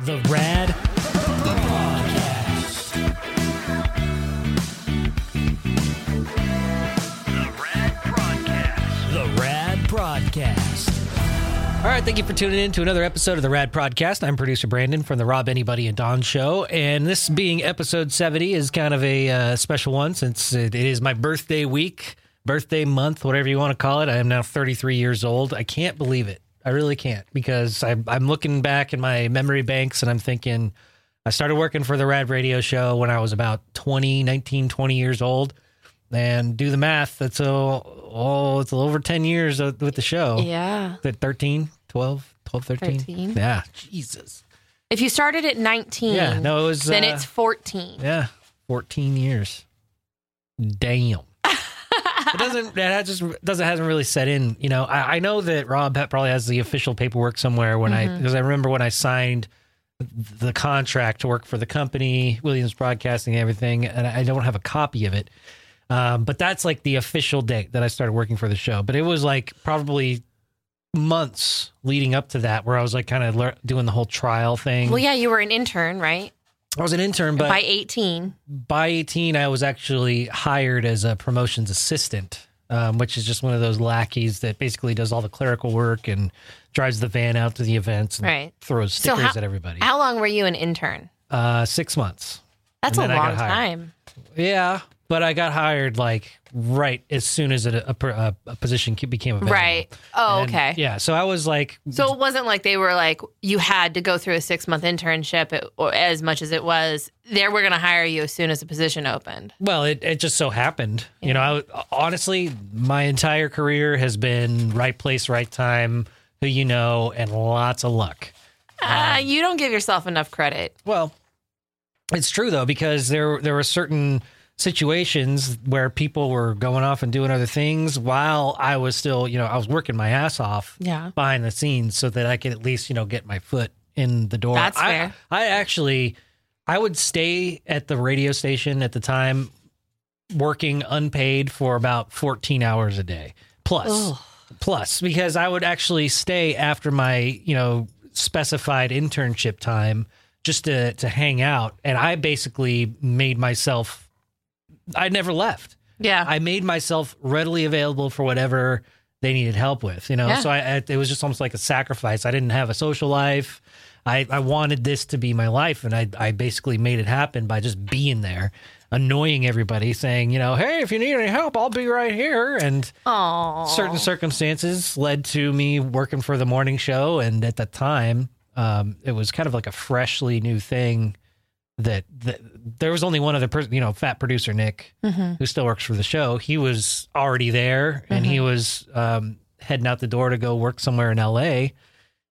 The Rad Prodcast. The Rad Broadcast. The Rad Broadcast. All right, thank you for tuning in to another episode of the Rad Prodcast. I'm producer Brandon from the Rob Arnie and Dawn Show, and this being episode 70 is kind of a uh, special one since it is my birthday week, birthday month, whatever you want to call it. I am now 33 years old. I can't believe it. I really can't because I, I'm looking back in my memory banks and I'm thinking I started working for the Rad Radio Show when I was about 20, 19, 20 years old. And do the math. That's a, oh, it's over 10 years with the show. Yeah. At 13, 12, 12, 13? 13. Yeah. Jesus. If you started at 19, Yeah. No, it was. then uh, it's 14. Yeah. 14 years. Damn. It doesn't, that just doesn't, hasn't really set in. You know, I, I know that Rob probably has the official paperwork somewhere when I, because I remember when I signed the contract to work for the company, Williams Broadcasting and everything, and I don't have a copy of it. Um, but that's like the official date that I started working for the show. But it was like probably months leading up to that where I was like kind of lear- doing the whole trial thing. Well, yeah, you were an intern, right? I was an intern, but By 18. by 18, I was actually hired as a promotions assistant, um, which is just one of those lackeys that basically does all the clerical work and drives the van out to the events and Right. throws So stickers how- at everybody. How long were you an intern? uh, six months. That's a And then I long time. Yeah, but I got hired like right as soon as a, a, a, a position became available. Right. Oh, And, okay. Yeah, so I was like, So it wasn't like they were like, you had to go through a six month internship it- or as much as it was. They were going to hire you as soon as the position opened. Well, it, it just so happened. You know, I, honestly, my entire career has been right place, right time, who you know, and lots of luck. Uh, you don't give yourself enough credit. Well, it's true though because there there were certain situations where people were going off and doing other things while I was still, you know, I was working my ass off Yeah. behind the scenes so that I could at least, you know, get my foot in the door. That's I- fair. I actually I would stay at the radio station at the time working unpaid for about 14 hours a day plus plus because I would actually stay after my, you know, specified internship time just to to hang out and I basically made myself I never left. Yeah. I made myself readily available for whatever they needed help with, you know. Yeah. So I, I it was just almost like a sacrifice. I didn't have a social life. I, I wanted this to be my life, and I I basically made it happen by just being there, annoying everybody, saying, you know, hey, if you need any help, I'll be right here. And Oh. certain circumstances led to me working for the morning show, and at the time, um, it was kind of like a freshly new thing. That, that there was only one other person, you know, fat producer Nick, mm-hmm. who still works for the show. He was already there, and he mm-hmm. was um, heading out the door to go work somewhere in L.A.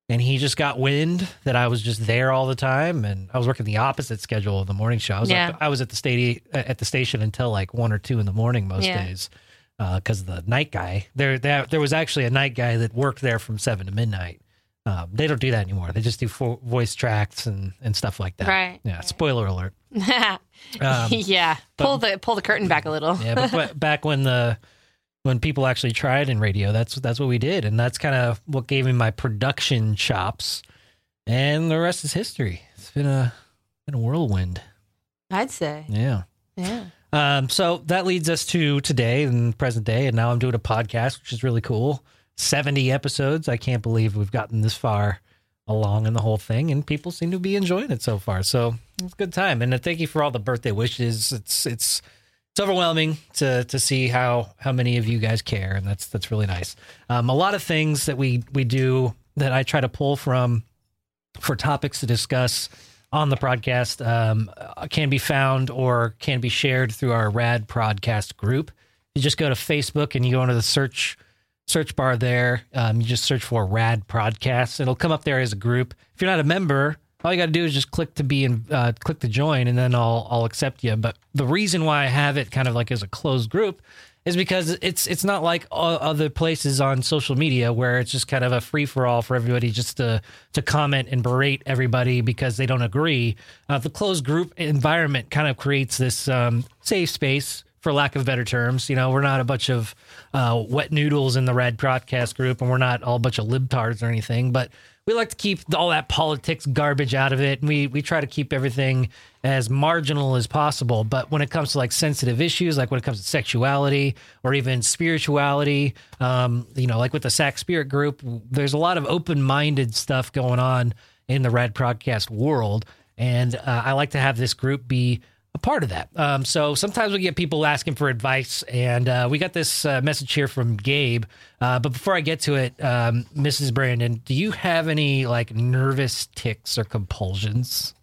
And he just got wind that I was just there all the time, and I was working the opposite schedule of the morning show. I was Yeah. up, I was at the stadi- at the station until like one or two in the morning most Yeah. days uh, because of the night guy there, there there was actually a night guy that worked there from seven to midnight. Um, they don't do that anymore. They just do fo- voice tracks and, and stuff like that. Right. Yeah. Spoiler alert. Um, yeah. Pull the pull the curtain back a little. yeah, but, but back when the when people actually tried in radio, that's that's what we did, and that's kind of what gave me my production chops, and the rest is history. It's been a been a whirlwind. I'd say. Yeah. Yeah. Um, so that leads us to today and present day, and now I'm doing a podcast, which is really cool. Seventy episodes. I can't believe we've gotten this far along in the whole thing, and people seem to be enjoying it so far. So it's a good time, and uh, thank you for all the birthday wishes. It's it's it's overwhelming to to see how how many of you guys care, and that's that's really nice. Um, a lot of things that we we do that I try to pull from for topics to discuss on the podcast um, uh, can be found or can be shared through our Rad Prodcast group. You just go to Facebook and you go into the search search bar there. Um, you just search for Rad Prodcast. It'll come up there as a group. If you're not a member, all you got to do is just click to be in, uh, click to join, and then I'll I'll accept you. But the reason why I have it kind of like as a closed group is because it's it's not like other places on social media where it's just kind of a free for all for everybody just to to comment and berate everybody because they don't agree. Uh, the closed group environment kind of creates this um, safe space for lack of better terms. You know, we're not a bunch of uh, wet noodles in the Rad Prodcast group, and we're not all a bunch of libtards or anything, but we like to keep all that politics garbage out of it, and we we try to keep everything as marginal as possible. But when it comes to like sensitive issues, like when it comes to sexuality or even spirituality, um, you know, like with the Sac Spirit Group, there's a lot of open minded stuff going on in the Rad Prodcast world, and uh, I like to have this group be a part of that. Um, so sometimes we get people asking for advice, and uh, we got this uh, message here from Gabe. Uh, but before I get to it, um, Mrs. Brandon, do you have any like nervous ticks or compulsions?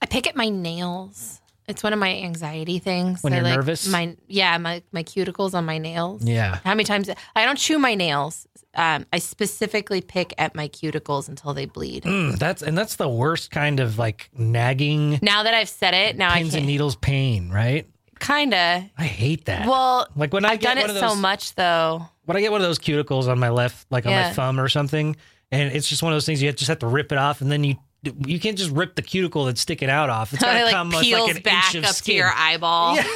I pick at my nails. It's one of my anxiety things. When I you're like nervous? My yeah, my my cuticles on my nails. Yeah. How many times I don't chew my nails. Um, I specifically pick at my cuticles until they bleed. Mm, that's and that's the worst kind of like nagging Now that I've said it, now I pins and can't. needles pain, right? Kinda. I hate that. Well, like when I I've get done one it those, so much though. when I get one of those cuticles on my left, like on my thumb or something, and it's just one of those things you just have to rip it off, and then you you can't just rip the cuticle that's sticking out off. It's it gotta like come peels like an back inch of up skin. to your eyeball.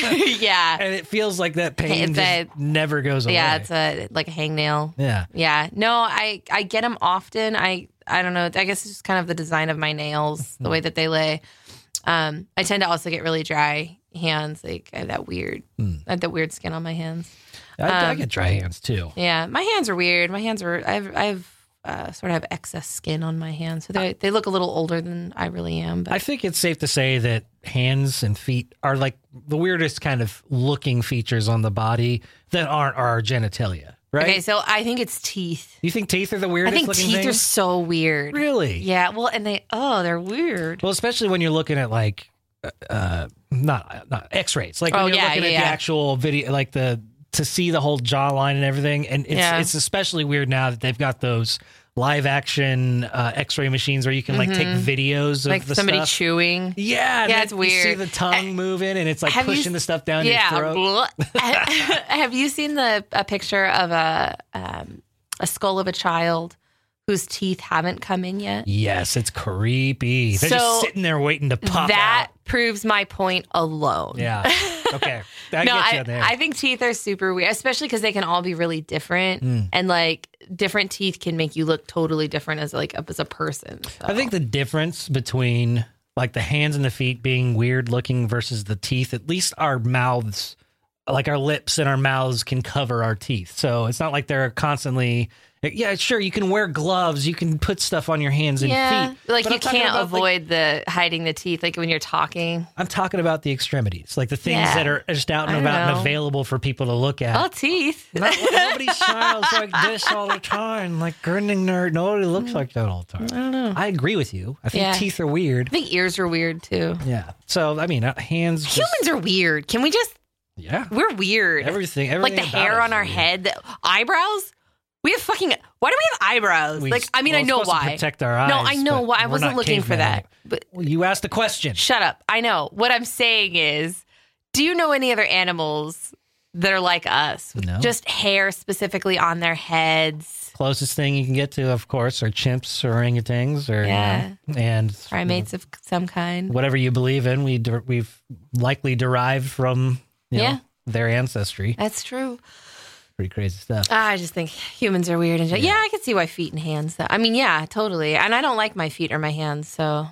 Yeah. and it feels like that pain a- never goes away. yeah, it's a like a hangnail. yeah. Yeah. No, I I get them often. I I don't know. I guess it's just kind of the design of my nails, the way that they lay. Um, I tend to also get really dry hands. Like I have that weird, Hmm. I have that weird skin on my hands. I, I Um, get dry hands too. Yeah, my hands are weird. My hands are. I've I've uh, sort of have excess skin on my hands, so they they look a little older than I really am. But I think it's safe to say that hands and feet are like the weirdest kind of looking features on the body that aren't our genitalia, right? okay, so I think it's teeth. you think teeth are the weirdest? I think teeth things? are so weird. really? Yeah. Well, and they oh they're weird. Well, especially when you're looking at like, uh, uh not not X-rays, like when Oh, you're yeah, looking yeah, at yeah. the actual video, like the to see the whole jawline and everything. And it's Yeah. it's especially weird now that they've got those live action uh, X-ray machines where you can like take videos of Mm-hmm. Like the somebody stuff. chewing. yeah, Yeah, it's You see the tongue moving, and it's like have you pushing s- the stuff down yeah. your throat. Have you seen the a picture of a um, a skull of a child whose teeth haven't come in yet? Yes, it's creepy. They're So, just sitting there waiting to pop out. that out. proves my point alone. Yeah. Okay. No, I. I think teeth are super weird, especially because they can all be really different, Mm. and like different teeth can make you look totally different as like as a person. I think the difference between like the hands and the feet being weird looking versus the teeth, at least our mouths, like our lips and our mouths can cover our teeth. So it's not like they're constantly, yeah, sure, you can wear gloves, you can put stuff on your hands and yeah, feet. like but you can't about, like- avoid the hiding the teeth, like when you're talking. I'm talking about the extremities, like the things Yeah. that are just out and about and available for people to look at. Oh, teeth. Not, nobody smiles like this all the time, like grinning nerd. Nobody looks like that all the time. I don't know. I agree with you. I think Yeah. teeth are weird. I think ears are weird too. Yeah. So I mean, uh, hands. Just, Humans are weird. Can we just? Yeah. We're weird. Everything. like the hair on our weird. head, the eyebrows. We have fucking. Why do we have eyebrows? We- like, I mean, well, I know why. protect our eyes. no, I know why. I wasn't looking for that. But Well, you asked the question. shut up. I know. What I'm saying is, do you know any other animals that are like us? No. Just hair specifically on their heads. Closest thing you can get to, of course, are chimps or orangutans or you Yeah. know, and Primates of some kind. whatever you believe in. We der- we've likely derived from you know, Yeah. their ancestry. That's true. Pretty crazy stuff. I just think humans are weird. And yeah. I can see why feet and hands. Though. I mean, yeah, totally. And I don't like my feet or my hands. So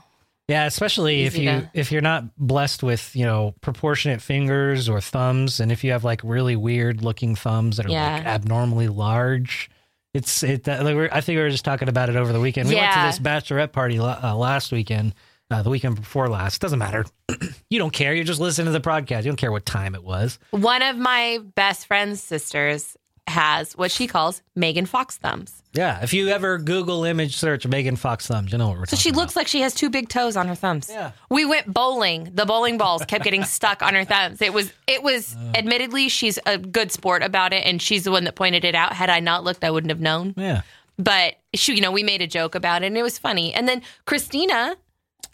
Yeah, especially if you to- if you're not blessed with you know proportionate fingers or thumbs, and if you have like really weird looking thumbs that are like abnormally large, it's it. That, like I think we were just talking about it over the weekend. We went to this bachelorette party uh, last weekend, uh, the weekend before last. Doesn't matter. you don't care. You're just listen to the podcast. You don't care what time it was. one of my best friend's sisters has what she calls Megan Fox thumbs. Yeah, if you ever Google image search Megan Fox thumbs, you know what we're talking about. So she about. looks like she has two big toes on her thumbs. Yeah. We went bowling. The bowling balls kept getting stuck on her thumbs. It was it was admittedly she's a good sport about it and she's the one that pointed it out. Had I not looked, I wouldn't have known. Yeah, But she, you know, we made a joke about it and it was funny. And then Christina,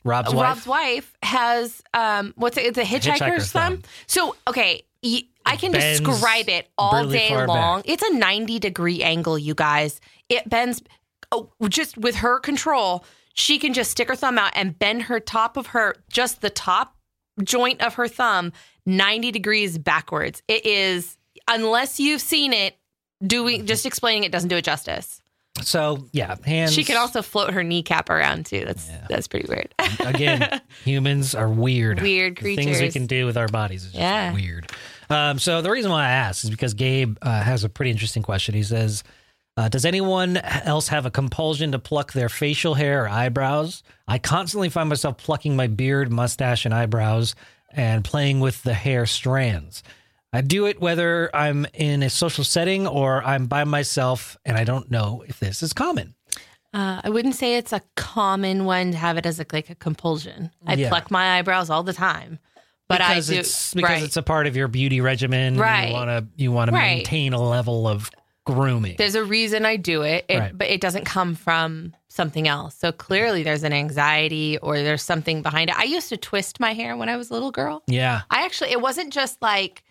Rob's wife. Rob's wife, has um what's it? It's a hitchhiker's, hitchhiker's thumb. thumb. So okay, y- I can bends describe it all really day long. back. It's a ninety degree angle, you guys. It bends. Oh, just with her control, she can just stick her thumb out and bend her top of her, just the top joint of her thumb, ninety degrees backwards. It is unless you've seen it. Doing just explaining it doesn't do it justice. So yeah, hands. She can also float her kneecap around too. That's that's pretty weird. again, humans are weird. Weird The things we can do with our bodies is just Yeah. weird. Um, so the reason why I asked is because Gabe uh, has a pretty interesting question. He says, uh, "Does anyone else have a compulsion to pluck their facial hair or eyebrows? I constantly find myself plucking my beard, mustache, and eyebrows, and playing with the hair strands." I do it whether I'm in a social setting or I'm by myself, and I don't know if this is common. Uh, I wouldn't say it's a common one to have it as a, like a compulsion. I Yeah. pluck my eyebrows all the time, but because I do it's because right. it's a part of your beauty regimen. Right. You want to you want to Right. maintain a level of grooming. there's a reason I do it, it Right. but it doesn't come from something else. So clearly, there's an anxiety or there's something behind it. I used to twist my hair when I was a little girl. yeah. I actually, it wasn't just like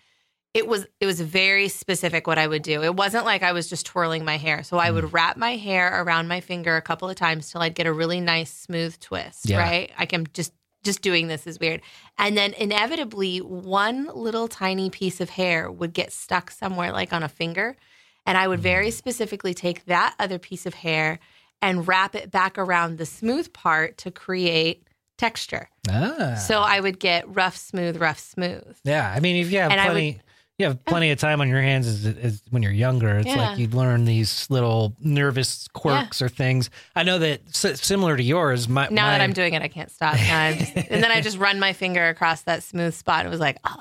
it was. It was very specific what I would do. It wasn't like I was just twirling my hair. So I Mm. would wrap my hair around my finger a couple of times till I'd get a really nice smooth twist. Yeah. Right? I can just just doing this is weird. And then inevitably, one little tiny piece of hair would get stuck somewhere, like on a finger, and I would Mm. very specifically take that other piece of hair and wrap it back around the smooth part to create texture. Ah. So I would get rough, smooth, rough, smooth. yeah. I mean, if you have And plenty, you have plenty of time on your hands as, as when you're younger. It's Yeah. like you learn these little nervous quirks or things. I know that s- similar to yours. My, Now my, that I'm doing it, I can't stop. Just, and then I just run my finger across that smooth spot. And it was like, oh,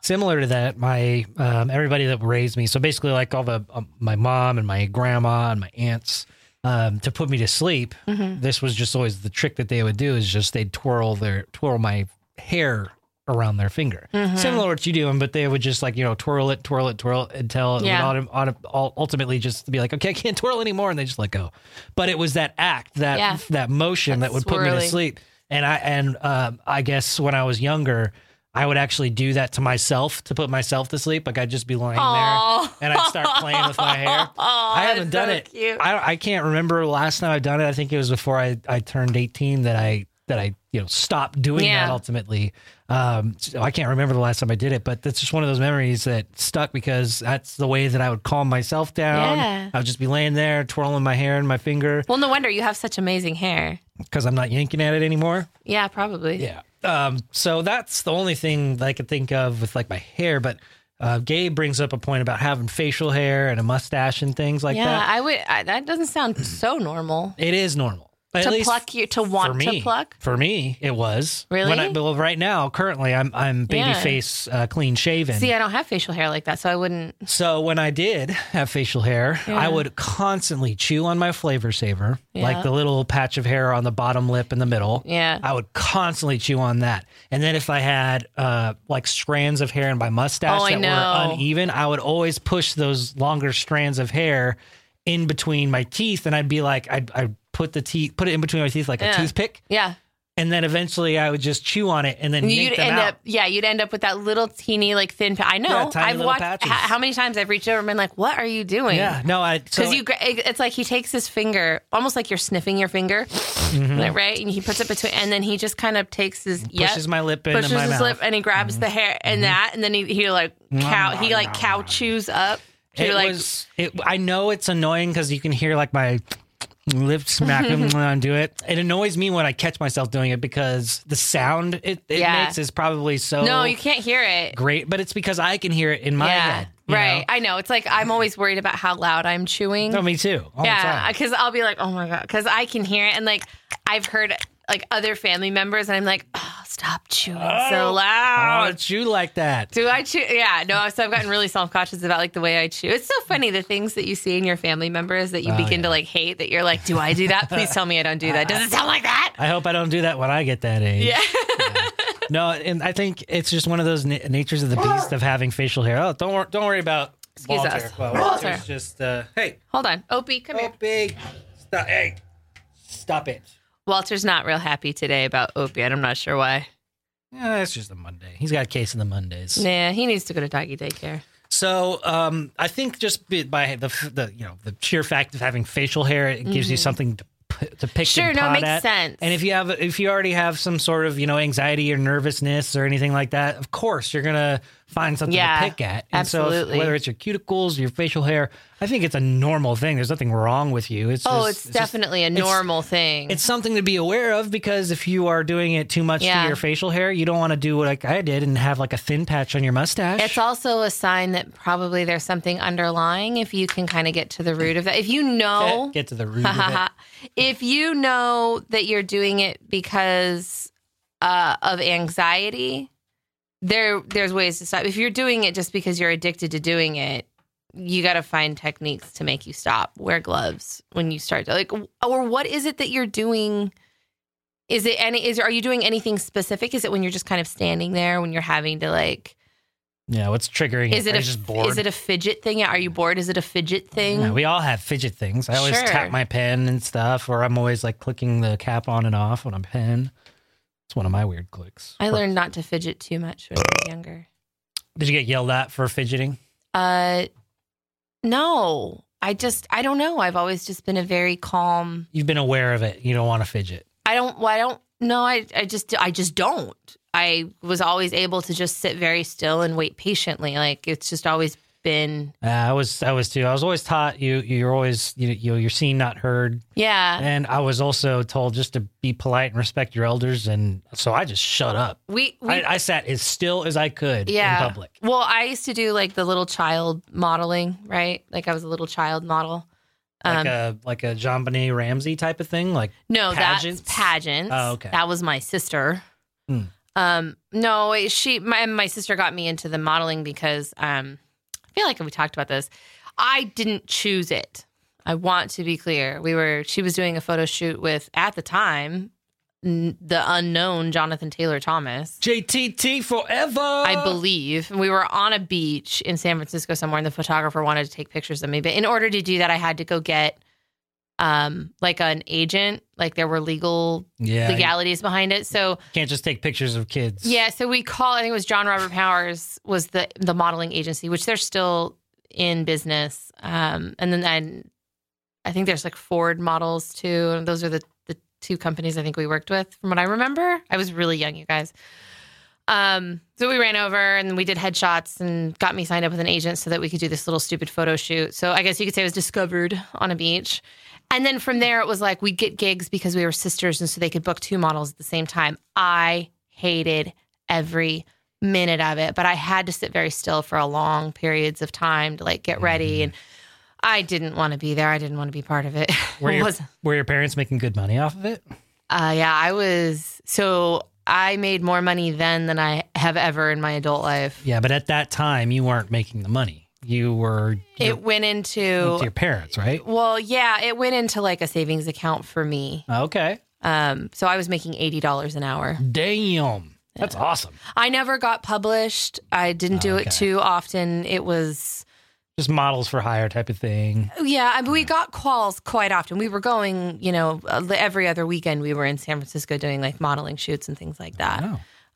similar to that, my um, everybody that raised me. So basically, like all the um, my mom and my grandma and my aunts. Um, to put me to sleep, Mm-hmm. this was just always the trick that they would do is just they'd twirl their twirl my hair around their finger, Mm-hmm. similar to what you doing, but they would just like you know twirl it, twirl it, twirl it until it Yeah. would ultimately just be like, okay, I can't twirl anymore, and they just let go. But it was that act, that Yeah. that motion That that would put me to sleep, and I and um, I guess when I was younger. I would actually do that to myself to put myself to sleep. Like I'd just be lying Aw. there and I'd start playing with my hair. Oh, I haven't done so it. cute. I, I can't remember last time I've done it. I think it was before I, I turned 18 that I that I you know stopped doing Yeah. that ultimately. Um, so I can't remember the last time I did it, but that's just one of those memories that stuck because that's the way that I would calm myself down. Yeah. I would just be laying there twirling my hair and my finger well, no wonder you have such amazing hair. because I'm not yanking at it anymore. Yeah, probably. Yeah. Um, so that's the only thing that I could think of with like my hair. But uh, Gabe brings up a point about having facial hair and a mustache and things like yeah, that. Yeah, I would. I, that doesn't sound so normal. It is normal. At to pluck you to want me. to pluck. For me, it was. Really? When I, well, right now, currently, I'm I'm baby Yeah. face, uh, clean shaven. See, I don't have facial hair like that, so I wouldn't. so when I did have facial hair, Yeah. I would constantly chew on my flavor saver, Yeah. like the little patch of hair on the bottom lip in the middle. Yeah. I would constantly chew on that. And then if I had uh, like strands of hair in my mustache Oh, that were uneven, I would always push those longer strands of hair in between my teeth, and I'd be like, I'd, I'd put the teeth, put it in between my teeth like Yeah. a toothpick, Yeah. and then eventually I would just chew on it and then You'd them end out. up, yeah, you'd end up with that little teeny, like thin. I know. Yeah, I've watched patches. how many times I've reached over and been like, "What are you doing?" yeah, no, I so Because you, it's like he takes his finger, almost like you're sniffing your finger, like, right? And he puts it between, and then he just kind of takes his Mm-hmm. pushes yep, my lip pushes my his mouth. Mm-hmm. lip, and he grabs the hair and that, and then he he like cow he like cow chews up. it like was. It, I know it's annoying because you can hear like my lip smack when I do it. It annoys me when I catch myself doing it because the sound it, it Yeah. makes is probably so no, you can't hear it. great, but it's because I can hear it in my yeah, head. right. know? I know. It's like I'm always worried about how loud I'm chewing. No, me too. All yeah, because I'll be like, oh my god, because I can hear it, and like I've heard like other family members, and I'm like, oh, stop chewing so Oh, loud. it's chew like that. Do I chew? Yeah, no. So I've gotten really self conscious about like the way I chew. It's so funny the things that you see in your family members that you Oh, begin yeah. to like hate. That you're like, do I do that? Please tell me I don't do that. Does it sound like that? I hope I don't do that when I get that age. Yeah. No, and I think it's just one of those na- natures of the beast of having facial hair. Oh, don't wor- don't worry about Excuse Walter. us. Well, Walter. Just uh, hey, Hold on, Opie, come oh here. big, stop, hey, stop it. Walter's not real happy today about Opie, and I'm not sure why. Yeah, it's just a Monday. He's got a case of the Mondays. Yeah, he needs to go to doggy daycare. So um, I think just by the the you know the sheer fact of having facial hair, it gives you something to p- to pick Mm-hmm. Sure, no, it makes at. sense. And if you have if you already have some sort of you know anxiety or nervousness or anything like that, of course you're gonna find something Yeah, to pick at. And so, absolutely. if, whether it's your cuticles, your facial hair, I think it's a normal thing. There's nothing wrong with you. It's Oh, just- it's, just- definitely a normal thing. it's something to be aware of because if you are doing it too much Yeah. to your facial hair, you don't want to do what like I did and have like a thin patch on your mustache. It's also a sign that probably there's something underlying if you can kind of get to the root of that. If you know, Get to the root of it. if you know that you're doing it because uh, of anxiety, there there's ways to stop. If you're doing it just because you're addicted to doing it, you got to find techniques to make you stop. Wear gloves when you start to like, or what is it that you're doing? Is it any? Is are you doing anything specific? Is it when you're just kind of standing there when you're having to like? Yeah, what's triggering Is it? it a just bored? is it a fidget thing? Are you bored? Is it a fidget thing? Yeah, we all have fidget things. I always Sure. tap my pen and stuff, or I'm always like clicking the cap on and off on a pen. It's one of my weird clicks. I Or- learned not to fidget too much when I was younger. Did you get yelled at for fidgeting? Uh, no, I just I don't know. I've always just been a very calm. You've been aware of it. You don't want to fidget. I don't. Well, I don't. No, I I just I just don't. I was always able to just sit very still and wait patiently. Like it's just always been. Uh, I was, I was too. I was always taught you, you're always, you, you, you're seen, not heard. Yeah, And I was also told just to be polite and respect your elders. And so I just shut up. we we I, I sat as still as I could yeah. in public. Well, I used to do like the little child modeling, right? Like I was a little child model. Like Um, a like a JonBenét Ramsey type of thing. Like No, Pageants? that's pageants. Oh, okay. That was my sister. Hmm. Um, no, she my my sister got me into the modeling because um, I feel like we talked about this. I didn't choose it. I want to be clear. We were she was doing a photo shoot with at the time n- the unknown Jonathan Taylor Thomas. JTT forever. I believe we were on a beach in San Francisco somewhere, and the photographer wanted to take pictures of me. But in order to do that, I had to go get um like an agent. Like there were legal yeah. Legalities behind it. So can't just take pictures of kids. yeah, so we call. I think it was John Robert Powers was the the modeling agency, which they're still in business. Um, and then I, I think there's like Ford models too, and those are the the two companies I think we worked with, from what I remember. I was really young, you guys. Um, so we ran over and we did headshots and got me signed up with an agent so that we could do this little stupid photo shoot. So I guess you could say I was discovered on a beach. And then from there, it was like we'd get gigs because we were sisters, and so they could book two models at the same time. I hated every minute of it, but I had to sit very still for a long periods of time to like get ready. And I didn't want to be there. I didn't want to be part of it. Were your, were your parents making good money off of it? uh, yeah, I was. So I made more money then than I have ever in my adult life. Yeah, but at that time you weren't making the money. You were you It went went into, your parents, right? well, yeah, it went into like a savings account for me. Okay. Um, so I was making $80 an hour. Damn. That's awesome. I never got published. I didn't do Okay. it too often. It was, Just models for hire type of thing. yeah, I mean, we got calls quite often. We were going, you know, uh, every other weekend we were in San Francisco doing like modeling shoots and things like that.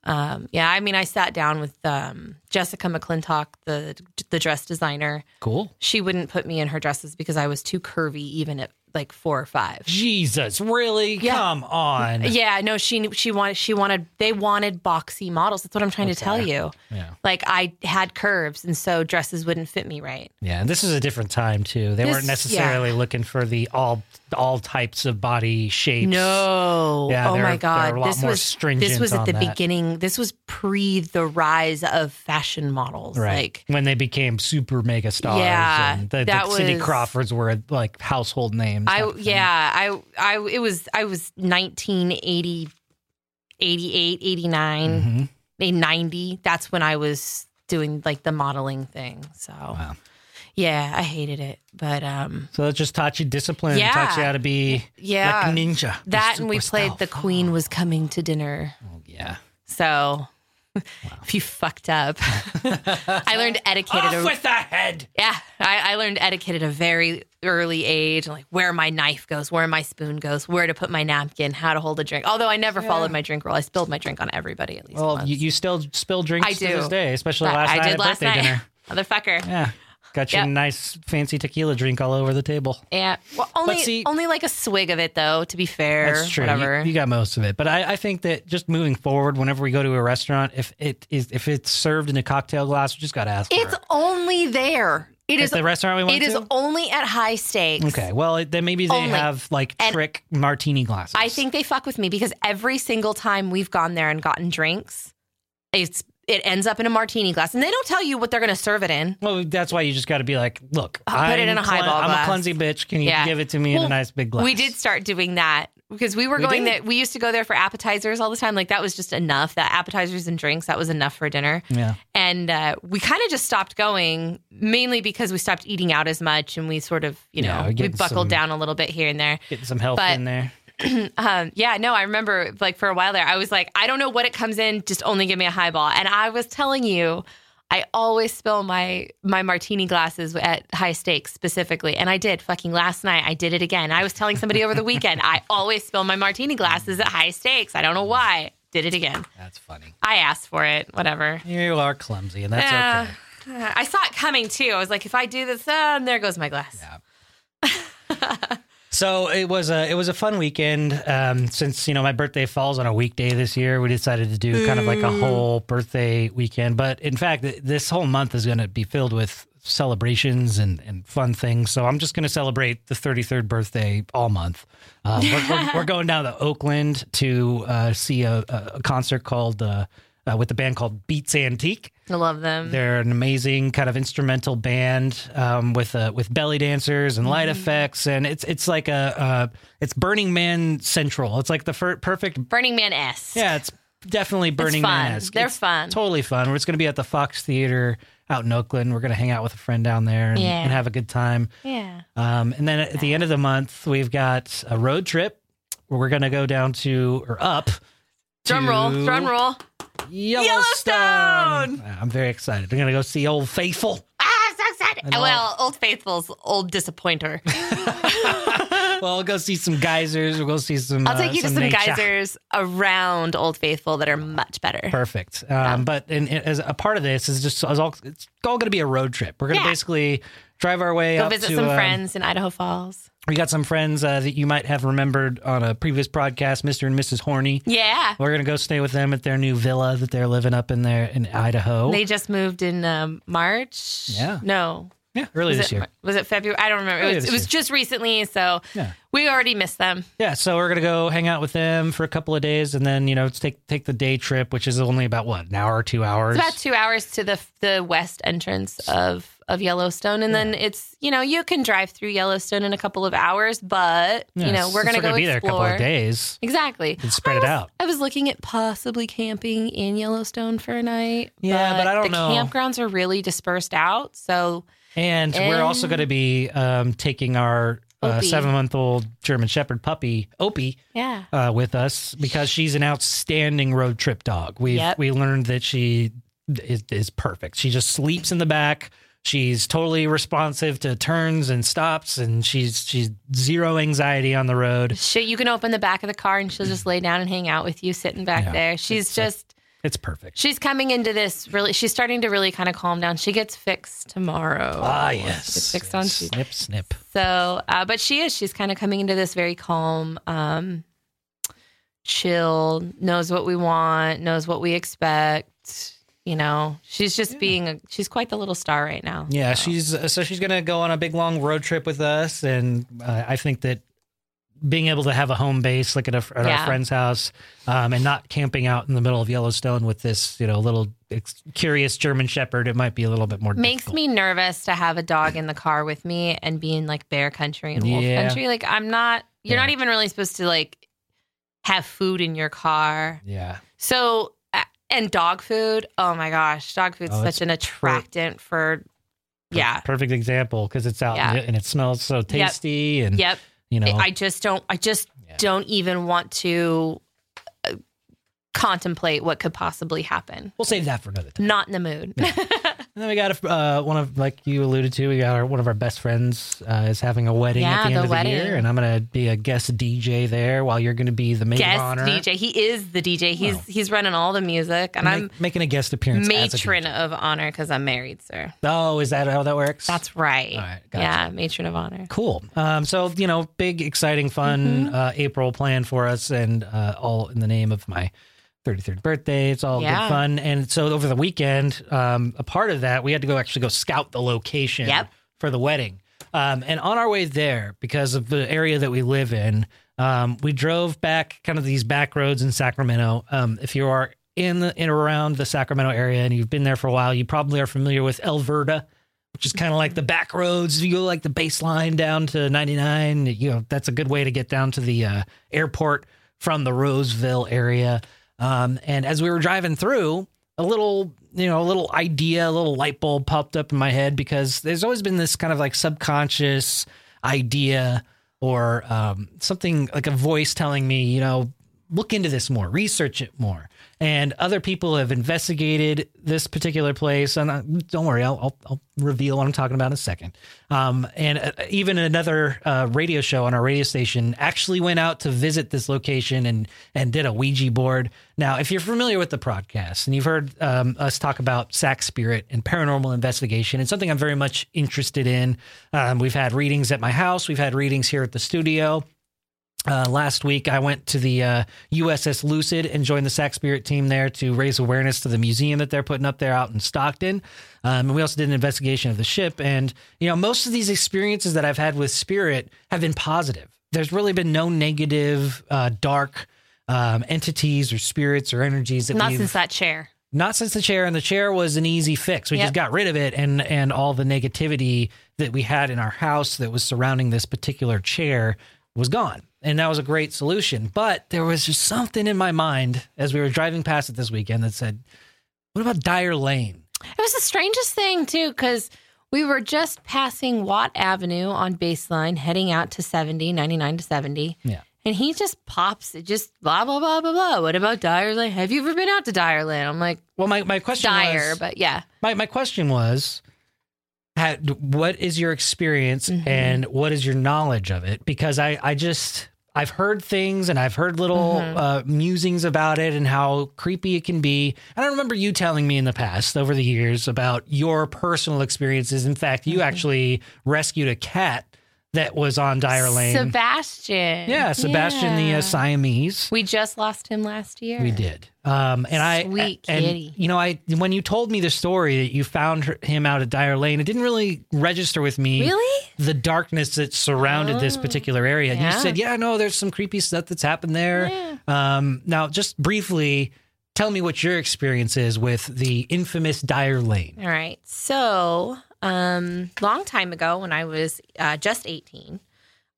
Um, yeah, I mean, I sat down with um, Jessica McClintock, the the dress designer. Cool. She wouldn't put me in her dresses because I was too curvy, even at like four or five. Jesus, really? Yeah. Come on. Yeah, no, she she wanted she wanted they wanted boxy models. That's what I'm trying to tell you. Yeah. Like I had curves, and so dresses wouldn't fit me right. Yeah, and this is a different time too. They This- weren't necessarily looking for the all all types of body shapes. No. Yeah, oh my God. a lot this more was stringent this was at the that. beginning. This was pre the rise of fashion models. Right. Like when they became super mega stars. Yeah, and the, the that Cindy Crawfords were like household names. I type of thing. yeah, I I it was I was 1980 88, 89, Mhm. 90. That's when I was doing like the modeling thing. So Wow. Yeah, I hated it. But um So it just taught you discipline. Yeah. Taught you how to be yeah. like a ninja. That and we super played The. Queen was coming to dinner. Oh, yeah. So if you fucked up. I learned etiquette at a with the head. Yeah, I, I learned etiquette at a very early age, like where my knife goes, where my spoon goes, where to put my napkin, how to hold a drink. Although I never followed my drink rule, I spilled my drink on everybody at least Well, once. you, you still spill drinks I to this day, especially But last I night did at last birthday night, dinner. motherfucker. Yeah. Got your Yep. nice fancy tequila drink all over the table. Yeah. Well, only see- only like a swig of it though. To be fair, That's true. You- Whatever. You, got most of it, but I, I think that just moving forward, whenever we go to a restaurant, if it is if it's served in a cocktail glass, we just got to ask. it's it. only there. It At is. the restaurant we went It is to. only at high stakes. Okay, well it, then maybe they Only. have like And- trick martini glasses. I think they fuck with me because every single time we've gone there and gotten drinks, it's it ends up in a martini glass, and they don't tell you what they're going to serve it in. Well, that's why you just got to be like, look, I'll put it I'm in a highball I'm a clumsy bitch. Can you Yeah. give it to me in a nice big glass? We did start doing that because we were We going that. We used to go there for appetizers all the time. Like that was just enough. That appetizers and drinks that was enough for dinner. Yeah. And uh, we kind of just stopped going, mainly because we stopped eating out as much, and we sort of, you know, we we buckled some- down a little bit here and there. Getting some health But- in there. Um, yeah, no, I remember like for a while there, I was like, I don't know what it comes in, just only give me a highball. And I was telling you, I always spill my my martini glasses at high stakes specifically, and I did. Fucking last night, I did it again. I was telling somebody over the weekend, I always spill my martini glasses at high stakes. I don't know why. Did it again. That's funny. I asked for it. Whatever. You are clumsy, and that's Yeah. okay. I saw it coming too. I was like, if I do this, uh, there goes my glass. So it was a it was a fun weekend. Um, since you know my birthday falls on a weekday this year, we decided to do kind of like a whole birthday weekend. But in fact, this whole month is going to be filled with celebrations and, and fun things. So I'm just going to celebrate the 33rd birthday all month. Um, we're, we're, we're going down to Oakland to uh, see a, a a concert called uh, uh, with the band called Beats Antique. I love them. They're an amazing kind of instrumental band um, with uh, with belly dancers and Mm-hmm. light effects, and it's it's like a uh, it's Burning Man central. It's like the fir- perfect. Burning Man S. Yeah, it's definitely Burning Man Man. They're fun. Totally fun. We're just going to be at the Fox Theater out in Oakland. We're going to hang out with a friend down there and, Yeah. and have a good time. Yeah. Um, and then at the end of the month, we've got a road trip where we're going to go down to or up. Drum roll. Drum roll. Yellowstone. Yellowstone! I'm very excited. We're going to go see Old Faithful. Ah, so excited. And Well, Old Faithful's old disappointer. well, we'll go see some geysers. We'll go see some. I'll uh, take you to some nature. geysers around Old Faithful that are much better. Perfect. Um, But in, in- as a part of this is just is all it's all going to be a road trip. We're going to Yeah. basically drive our way Go up visit to, some um, friends in Idaho Falls. We got some friends uh, that you might have remembered on a previous podcast, Mister and Mrs. Horny. Yeah. We're going to go stay with them at their new villa that they're living up in there in Idaho. They just moved in um, March. Yeah. No. Yeah, early Was this it, year. Was it February? I don't remember. Early It was, it was just recently, so Yeah. we already missed them. Yeah, so we're gonna go hang out with them for a couple of days, and then you know take take the day trip, which is only about what an hour or two hours. It's about two hours to the the west entrance of of Yellowstone, and then it's you know you can drive through Yellowstone in a couple of hours, but Yeah, you know we're gonna go be there a couple of days. Exactly. And spread I it out. I was looking at possibly camping in Yellowstone for a night. Yeah, but I don't the know. campgrounds are really dispersed out. So And we're also going to be um, taking our uh, seven month old German Shepherd puppy Opie yeah, uh, with us because she's an outstanding road trip dog. We Yep. we learned that she is, is perfect. She just sleeps in the back. She's totally responsive to turns and stops, and she's she's zero anxiety on the road. shit. You can open the back of the car and she'll just lay down and hang out with you, sitting back Yeah. there. She's It's just. It's perfect. She's coming into this really. She's starting to really kind of calm down. She gets fixed tomorrow. Ah, She gets yes. fixed on yes. Snip, snip. So, uh, but she is. She's kind of coming into this very calm, um, chill. Knows what we want. Knows what we expect. You know, she's just being. A, she's quite the little star right now. Yeah, So. she's so she's gonna go on a big long road trip with us, and uh, I think that being able to have a home base, like at, a, at our friend's house, um, and not camping out in the middle of Yellowstone with this, you know, little ex- curious German Shepherd, it might be a little bit more. makes difficult. me nervous to have a dog in the car with me and be in like bear country and wolf Yeah. country. Like I'm not. You're Yeah. not even really supposed to like have food in your car. Yeah, So uh, and dog food. Oh my gosh, dog food's Oh, such an attractant for. Yeah. perfect example because it's out Yeah. and, it, and it smells so tasty, and Yep. You know, I just don't. I just Yeah. don't even want to uh, contemplate what could possibly happen. we'll save that for another time. Not in the mood. And then we got a, uh, one of, like you alluded to, we got our, one of our best friends uh, is having a wedding Yeah, at the end the of wedding. the year, and I'm gonna be a guest DJ there while you're gonna be the maid Guest of honor. DJ. He is the DJ. He's he's running all the music, and Ma- I'm making a guest appearance. as a matron of honor because I'm married, sir. Oh, is that how that works? That's right. All right, gotcha. Yeah, matron of honor. Cool. Um, so you know, big, exciting, fun Mm-hmm. uh, April plan for us, and uh, all in the name of my 33rd birthday. It's all Yeah. good fun. And so over the weekend, um, a part of that, we had to go actually go scout the location Yep. for the wedding. Um, and on our way there, because of the area that we live in, um, we drove back kind of these back roads in Sacramento. Um, if you are in the in around the Sacramento area and you've been there for a while, you probably are familiar with Elverta which is kind of like the back roads. You go like the baseline down to 99. You know, that's a good way to get down to the uh, airport from the Roseville area. Um, and as we were driving through, a little, you know, a little idea, a little light bulb popped up in my head because there's always been this kind of like subconscious idea or um, something like a voice telling me, you know, look into this more, research it more. And other people have investigated this particular place. And uh, don't worry, I'll, I'll, I'll reveal what I'm talking about in a second. Um, and uh, even another uh, radio show on our radio station actually went out to visit this location and and did a Ouija board. Now, if you're familiar with the podcast and you've heard um, us talk about Sac Spirit and paranormal investigation, it's something I'm very much interested in. Um, we've had readings at my house. We've had readings here at the studio. Uh, last week, I went to the uh, USS Lucid and joined the Sac Spirit team there to raise awareness to the museum that they're putting up there out in Stockton. Um, and we also did an investigation of the ship. And, you know, most of these experiences that I've had with Spirit have been positive. There's really been no negative, uh, dark um, entities or spirits or energies that Not since that chair. not since the chair and the chair was an easy fix we Yep. just got rid of it and and all the negativity that we had in our house that was surrounding this particular chair was gone and that was a great solution but there was just something in my mind as we were driving past it this weekend that said what about dyer lane It was the strangest thing too, because we were just passing Watt Avenue on baseline, heading out to 70, 99 to 70. Yeah. And he just pops, it just blah, blah, blah, blah, blah. What about Dyer Lane? Have you ever been out to Dyer Lane? I'm like, well my, my question Dyer, was, but yeah. my, my question was had, what is your experience Mhm. and what is your knowledge of it because i i just i've heard things and i've heard little Mhm. uh, musings about it and how creepy it can be and i remember you telling me in the past over the years about your personal experiences in fact you Mhm. actually rescued a cat that was on Dyer Lane. Sebastian. yeah, Sebastian the uh, Siamese. We just lost him last year. We did. Um, and I, Sweet and, kitty. you know, I, when you told me the story that you found him out at Dyer Lane, it didn't really register with me Really? the darkness that surrounded this Oh, particular area. And yeah. you said, yeah, no, there's some creepy stuff that's happened there. Yeah. Um, now, just briefly, tell me what your experience is with the infamous Dyer Lane. All right. So, um, long time ago, when I was uh, just 18,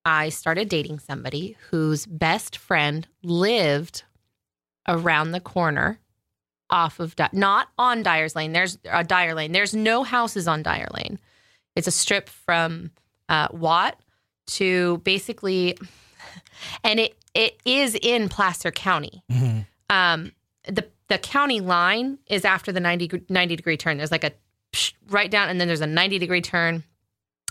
I started dating somebody whose best friend lived around the corner off of, Di- not on Dyer's Lane. There's a Dyer Lane. There's no houses on Dyer Lane. It's a strip from uh, Watt to basically, and it it is in Placer County Mhm. um, the the county line is after the 90, 90 degree turn. There's like a right down, and then there's a 90 degree turn.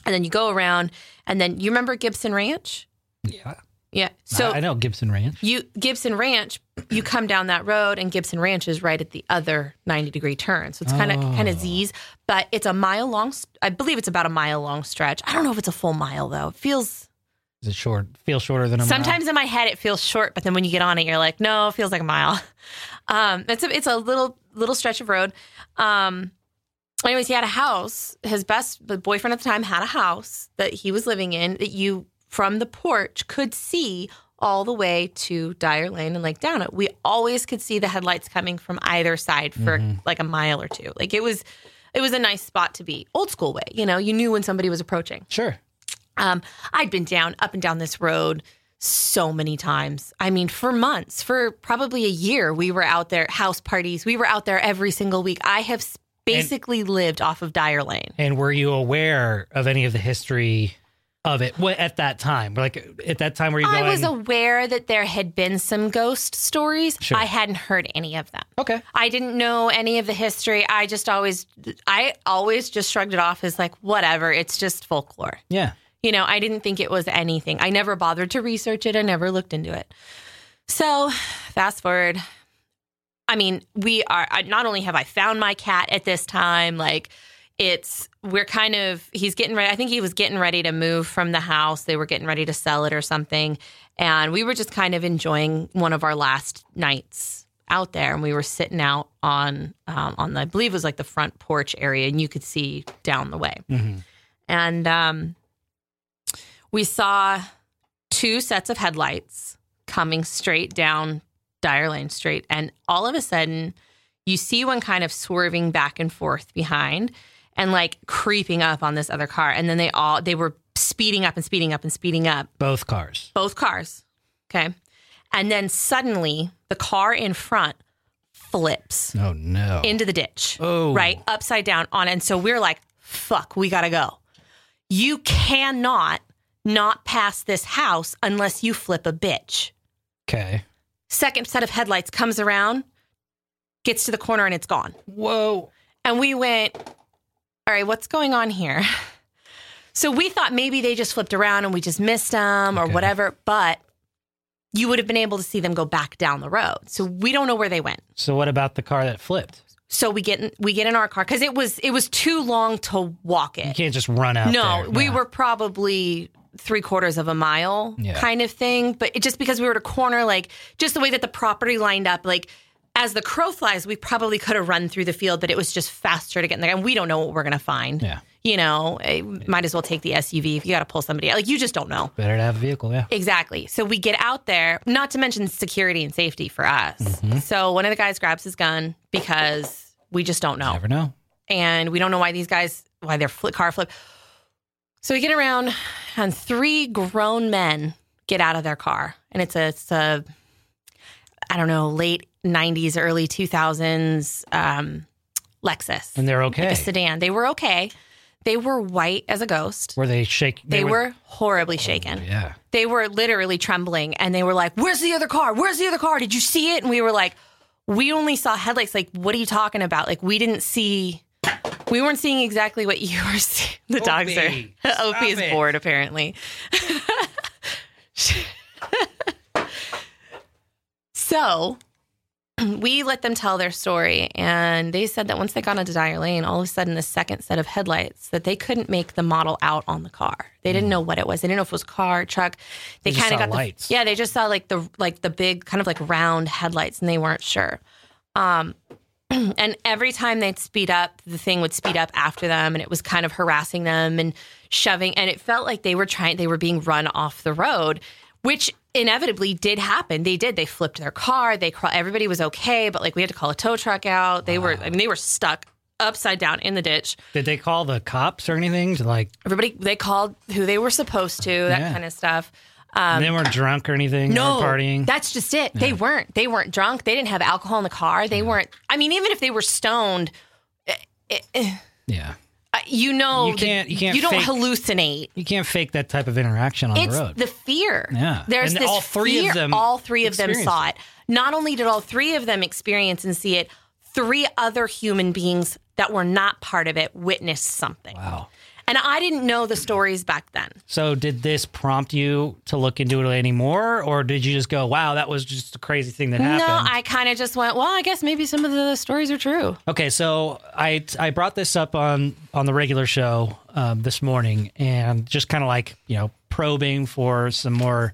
And then you go around, and then you remember Gibson Ranch? Yeah. Yeah. So I, I know Gibson Ranch. you Gibson Ranch, you come down that road, and Gibson Ranch is right at the other 90 degree turn. So it's kind of Oh. kind of Z's, but it's a mile long. I believe it's about a mile long stretch. I don't know if it's a full mile though. It feels Is it short? Feel shorter than a mile? Sometimes in my head it feels short, but then when you get on it, you're like, no, it feels like a mile. Um, it's a it's a little little stretch of road. Um, anyways, he had a house. His best the boyfriend at the time had a house that he was living in that you from the porch could see all the way to Dyer Lane and Lake Down. We always could see the headlights coming from either side for Mhm. like a mile or two. Like it was it was a nice spot to be. Old school way, you know, you knew when somebody was approaching. Sure. Um, I'd been down up and down this road so many times. I mean, for months, for probably a year, we were out there, house parties. We were out there every single week. I have basically lived off of Dyer Lane. And were you aware of any of the history of it What- at that time? Like at that time, were you I going? was aware that there had been some ghost stories. Sure. I hadn't heard any of them. okay. I didn't know any of the history. I just always, I always just shrugged it off as like, whatever. It's just folklore. Yeah. You know, I didn't think it was anything. I never bothered to research it. I never looked into it. So, fast forward. I mean, we are not only have I found my cat at this time, like it's we're kind of he's getting ready. I think he was getting ready to move from the house. They were getting ready to sell it or something, and we were just kind of enjoying one of our last nights out there. And we were sitting out on um, on the, I believe it was like the front porch area, and you could see down the way. hmm And um, we saw two sets of headlights coming straight down Dyer Lane Street. And all of a sudden, you see one kind of swerving back and forth behind and like creeping up on this other car. And then they all, they were speeding up and speeding up and speeding up, Both cars. both cars. Okay. And then suddenly, the car in front flips Oh no. into the ditch. Oh. Right? Upside down on. And so we're like, fuck, we got to go. You cannot not pass this house unless you flip a bitch. Okay. Second set of headlights comes around, gets to the corner, and it's gone. Whoa. And we went, all right, what's going on here? So we thought maybe they just flipped around and we just missed them or Okay. whatever, but you would have been able to see them go back down the road. So we don't know where they went. So what about the car that flipped? So we get in, we get in our car because it was it was too long to walk in. You can't just run out. No, there. we were probably three quarters of a mile Yeah. kind of thing. But it, just because we were at a corner, like just the way that the property lined up, like as the crow flies, we probably could have run through the field, but it was just faster to get in there. And we don't know what we're going to find. Yeah. You know, eh, might as well take the SUV if you got to pull somebody out. Like you just don't know. Better to have a vehicle. Yeah. Exactly. So we get out there, not to mention security and safety for us. Mm-hmm. So one of the guys grabs his gun because we just don't know Never know. and we don't know why these guys why their flip, car flip. So we get around, and three grown men get out of their car, and it's a it's a I don't know late '90s, early 2000s um, Lexus, And they're okay, like a sedan. They were okay. They were white as a ghost. Were they shake? They, were, horribly shaken. Yeah. They were literally trembling, and they were like, "Where's the other car? Where's the other car? Did you see it?" And we were like, "We only saw headlights. Like, what are you talking about? Like, we didn't see." We weren't seeing exactly what you were seeing. The dogs are. Opie, Opie is it. bored, apparently. so we let them tell their story, and they said that once they got onto Dyer Lane, all of a sudden the second set of headlights that they couldn't make the model out on the car. They didn't know what it was. They didn't know if it was car, truck. They, Mm. They kind of got the lights. yeah. They just saw like the like the big kind of like round headlights, and they weren't sure. Um, and every time they'd speed up, the thing would speed up after them, and it was kind of harassing them and shoving. And it felt like they were trying, they were being run off the road, which inevitably did happen. They did. They flipped their car. They craw- everybody was okay, but like we had to call a tow truck out. They were, I mean, they were stuck upside down in the ditch. Did they call the cops or anything to like? Everybody they called who they were supposed to, that Yeah. kind of stuff. They weren't drunk or anything. Um, No, partying. That's just it. They weren't. They weren't drunk. They didn't have alcohol in the car. They weren't. I mean, even if they were stoned, yeah. uh, you know, You can't- you can't You don't fake- hallucinate. You can't fake that type of interaction on It's the road. the fear. Yeah. There's And this all three of them All three of them saw it. Not only did all three of them experience and see it, three other human beings that were not part of it witnessed something. wow. And I didn't know the stories back then. So did this prompt you to look into it anymore, or did you just go, "Wow, that was just a crazy thing that happened"? No, I kind of just went, well, I guess maybe some of the stories are true. Okay, so I I brought this up on on the regular show um, this morning, and just kind of like you know probing for some more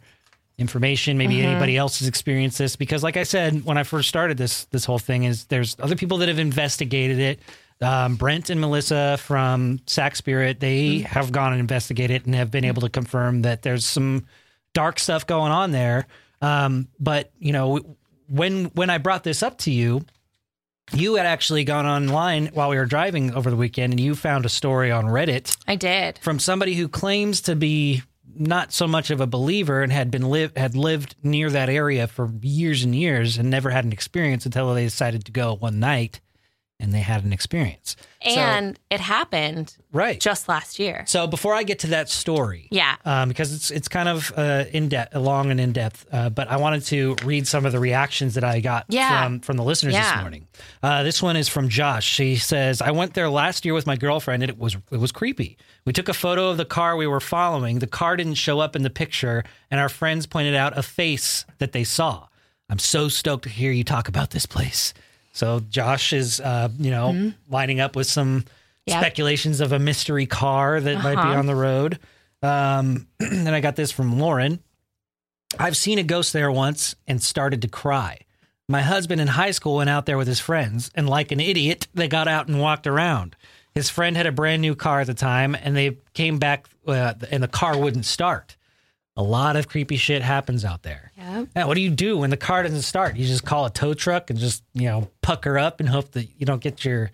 information. Maybe Mm-hmm. anybody else has experienced this because, like I said when I first started this this whole thing, is there's other people that have investigated it. Um, Brent and Melissa from Sac Spirit, they Mm-hmm. have gone and investigated and have been able to confirm that there's some dark stuff going on there. Um, but you know, when when I brought this up to you, you had actually gone online while we were driving over the weekend and you found a story on Reddit I did. from somebody who claims to be not so much of a believer and had been live had lived near that area for years and years and never had an experience until they decided to go one night and they had an experience. So- And it happened right. just last year. So before I get to that story, Yeah. um, because it's it's kind of uh, in depth, long and in depth. Uh, but I wanted to read some of the reactions that I got Yeah. from from the listeners this morning. Uh, this one is from Josh. She says, "I went there last year with my girlfriend, and it was it was creepy. We took a photo of the car we were following. The car didn't show up in the picture, and our friends pointed out a face that they saw. I'm so stoked to hear you talk about this place." So Josh is, uh, you know, lining up with some Yep. speculations of a mystery car that might be Uh-huh. on the road. Um, then I got this from Lauren. I've seen a ghost there once and started to cry. My husband in high school went out there with his friends, and like an idiot, they got out and walked around. His friend had a brand new car at the time, and they came back, uh, and the car wouldn't start. A lot of creepy shit happens out there. Yeah. Yeah, what do you do when the car doesn't start? You just call a tow truck and just, you know, pucker up and hope that you don't get your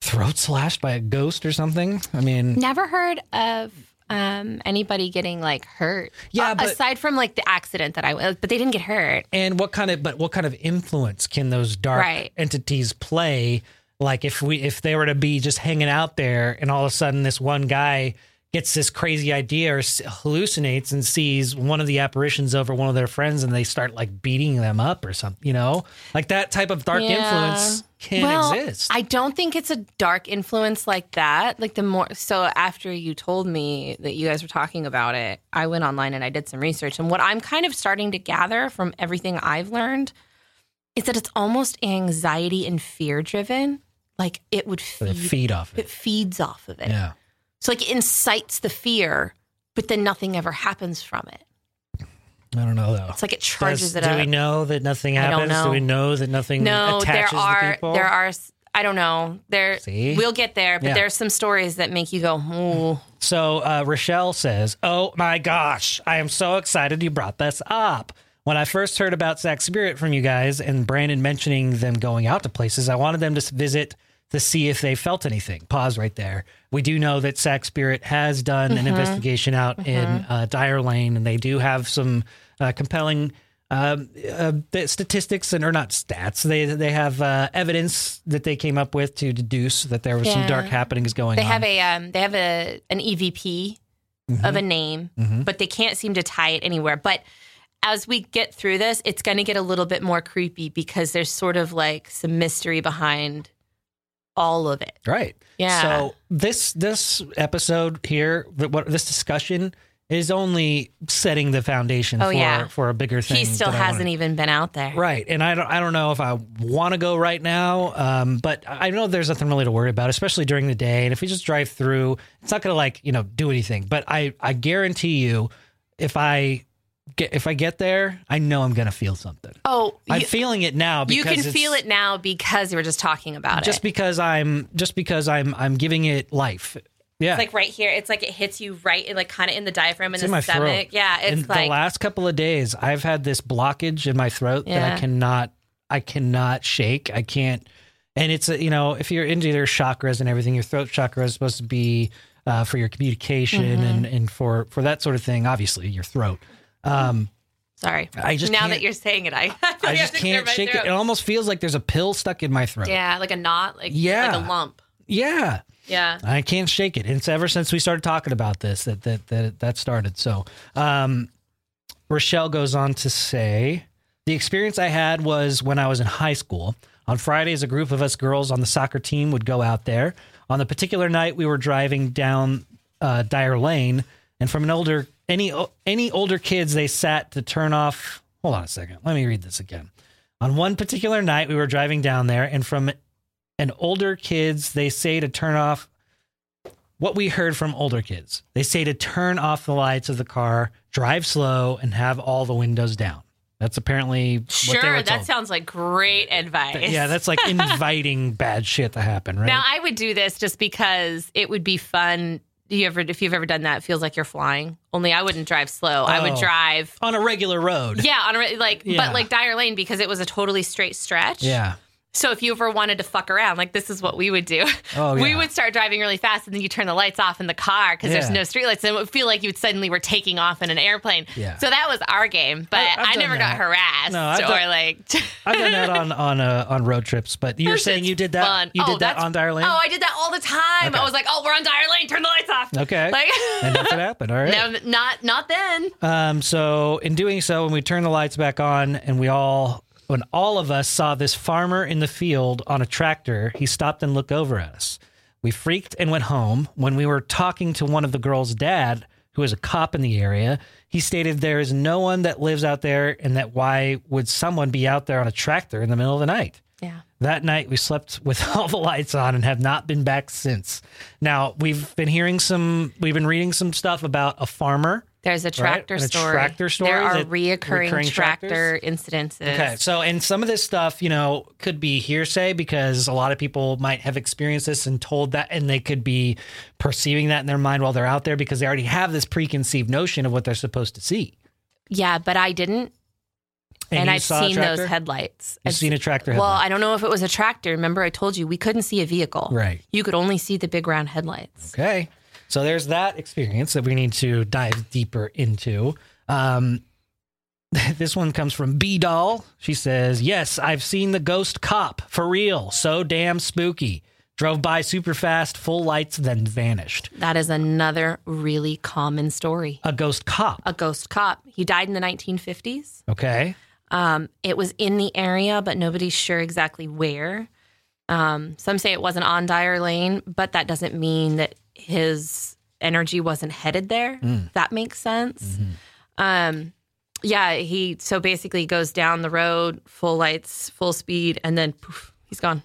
throat slashed by a ghost or something. I mean, Never heard of um, anybody getting like hurt. Yeah, but- aside from like the accident that I was, but they didn't get hurt. and what kind of but what kind of influence can those dark Right. entities play? Like if we if they were to be just hanging out there and all of a sudden this one guy gets this crazy idea or hallucinates and sees one of the apparitions over one of their friends and they start like beating them up or something, you know? Like that type of dark Yeah. influence can well, exist. I don't think it's a dark influence like that. Like the more so after you told me that you guys were talking about it, I went online and I did some research. And what I'm kind of starting to gather from everything I've learned is that it's almost anxiety and fear driven. Like it would feed, feed off it it. feeds off of it. Yeah. So like it incites the fear, but then nothing ever happens from it. I don't know though. It's like it charges Does- it do up. we know that nothing I don't happens? Do we know that nothing no, there attaches are to people? there are I don't know. There See? we'll get there, but Yeah. there's some stories that make you go, "Ooh." So uh, Rochelle says, "Oh my gosh, I am so excited you brought this up. When I first heard about Sac Spirit from you guys and Brandon mentioning them going out to places, I wanted them to s- visit to see if they felt anything. Pause right there. We do know that Sac Spirit has done Mm-hmm. an investigation out in uh, Dyer Lane, and they do have some uh, compelling." Um, uh, statistics and or not stats. They they have uh, evidence that they came up with to deduce that there was some dark happenings going They on. have a um, they have a an EVP Mm-hmm. of a name, but they can't seem to tie it anywhere. But as we get through this, it's going to get a little bit more creepy because there's sort of like some mystery behind all of it. Right. Yeah. So this this episode here, what this discussion is only setting the foundation Oh, for yeah. for a bigger thing. He still hasn't wanna- even been out there. Right, and I don't I don't know if I want to go right now, um, but I know there's nothing really to worry about, especially during the day. And if we just drive through, it's not going to like you know do anything. But I I guarantee you, if I get if I get there, I know I'm going to feel something. Oh, I'm you, feeling it now. you can feel it now because we were just talking about just it. Just because I'm just because I'm I'm giving it life. Yeah, It's like right here. It's like it hits you right, in, like kind of in the diaphragm and in the my stomach. Yeah, it's in like the last couple of days, I've had this blockage in my throat that I cannot, I cannot shake. I can't, and it's you know, if you're into your chakras and everything, your throat chakra is supposed to be uh, for your communication Mm-hmm. and and for for that sort of thing. Obviously, your throat. Um, sorry. I just now that you're saying it, I I just can't shake it. It almost feels like there's a pill stuck in my throat. Yeah, like a knot, like Yeah. like a lump. Yeah. Yeah. I can't shake it. It's ever since we started talking about this that that that that started. So, um, Rochelle goes on to say, the experience I had was when I was in high school. On Fridays, a group of us girls on the soccer team would go out there. On the particular night, we were driving down uh, Dyer Lane, and from an older any any older kids, they sat to turn off. Hold on a second. Let me read this again. On one particular night, we were driving down there, and from and older kids, they say to turn off what we heard from older kids. They say to turn off the lights of the car, drive slow, and have all the windows down. That's apparently what they Sure, that sounds like great advice. yeah, that's like inviting bad shit to happen, right? Now I would do this just because it would be fun. You ever, if you've ever done that, it feels like you're flying. Only I wouldn't drive slow. I would Oh. drive, On a regular road. yeah, on a like, Yeah. but like Dyer Lane because it was a totally straight stretch. Yeah. So if you ever wanted to fuck around, like this is what we would do. Oh, We would start driving really fast, and then you turn the lights off in the car because there's Yeah. no streetlights, and it would feel like you would suddenly were taking off in an airplane. Yeah. So that was our game, but I- I never got harassed No, I've or done- like. I've done that on on uh, on road trips, but you're saying you did that. fun. You Oh, did that on Dyer Lane. Oh, I did that all the time. Okay. I was like, "Oh, we're on Dyer Lane. Turn the lights off." okay, Like, and nothing happened. All right. no, not not then. Um, so in doing so, when we turn the lights back on and we all, when all of us saw this farmer in the field on a tractor, he stopped and looked over at us. We freaked and went home. When we were talking to one of the girls' dad, who is a cop in the area, he stated there is no one that lives out there and that why would someone be out there on a tractor in the middle of the night? Yeah. That night, we slept with all the lights on and have not been back since. Now, we've been hearing some, we've been reading some stuff about a farmer There's a tractor And a story. tractor story There are reoccurring, recurring tractor incidences. Okay, so and some of this stuff, you know, could be hearsay because a lot of people might have experienced this and told that, and they could be perceiving that in their mind while they're out there because they already have this preconceived notion of what they're supposed to see. Yeah, but I didn't, and, you I've seen those headlights. You've I've seen a tractor Well. I don't know if it was a tractor. Remember, I told you we couldn't see a vehicle. Right. You could only see the big round headlights. Okay. So there's that experience that we need to dive deeper into. Um, this one comes from B Doll. She says, Yes, I've seen the ghost cop for real. So damn spooky. Drove by super fast, full lights, then vanished. That is another really common story. A ghost cop. A ghost cop. He died in the 1950s. Okay. Um, it was in the area, but nobody's sure exactly where. Um, some say it wasn't on Dyer Lane, but that doesn't mean that his energy wasn't headed there. That makes sense. Um, yeah, he so basically goes down the road, full lights, full speed, and then poof, he's gone.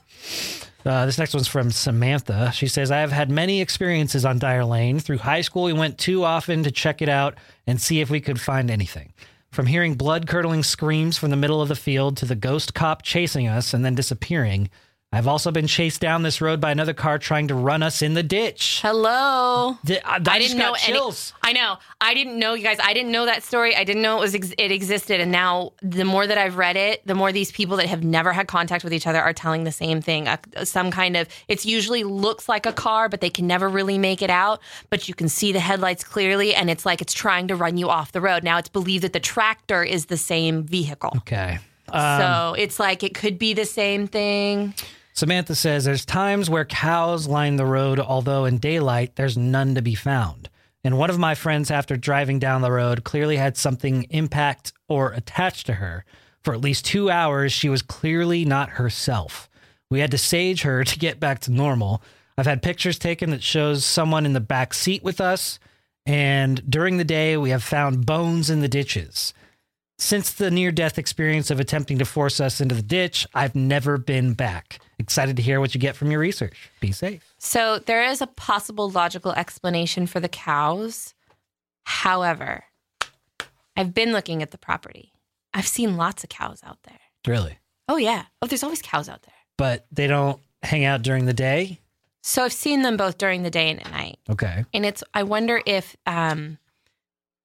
Uh, this next one's from Samantha. She says, I have had many experiences on Dyer Lane. Through high school, we went too often to check it out and see if we could find anything. From hearing blood curdling screams from the middle of the field to the ghost cop chasing us and then disappearing, I've also been chased down this road by another car trying to run us in the ditch. Hello. Th- I, I didn't know any. I know. I didn't know you guys. I didn't know that story. I didn't know it was ex- it existed. And now, the more that I've read it, the more these people that have never had contact with each other are telling the same thing. Uh, some kind of. It's usually looks like a car, but they can never really make it out. But you can see the headlights clearly, and it's like it's trying to run you off the road. Now it's believed that the tractor is the same vehicle. Okay. so it's like it could be the same thing. Samantha says there's times where cows line the road, although in daylight there's none to be found. And one of my friends, after driving down the road, clearly had something impact or attached to her. For at least two hours, she was clearly not herself. We had to sage her to get back to normal. I've had pictures taken that shows someone in the back seat with us, and during the day, we have found bones in the ditches. Since the near death experience of attempting to force us into the ditch, I've never been back. Excited to hear what you get from your research. Be safe. So there is a possible logical explanation for the cows. However, I've been looking at the property. I've seen lots of cows out there. Really? Oh yeah. Oh, there's always cows out there. But they don't hang out during the day? So I've seen them both during the day and at night. Okay. And it's I wonder if um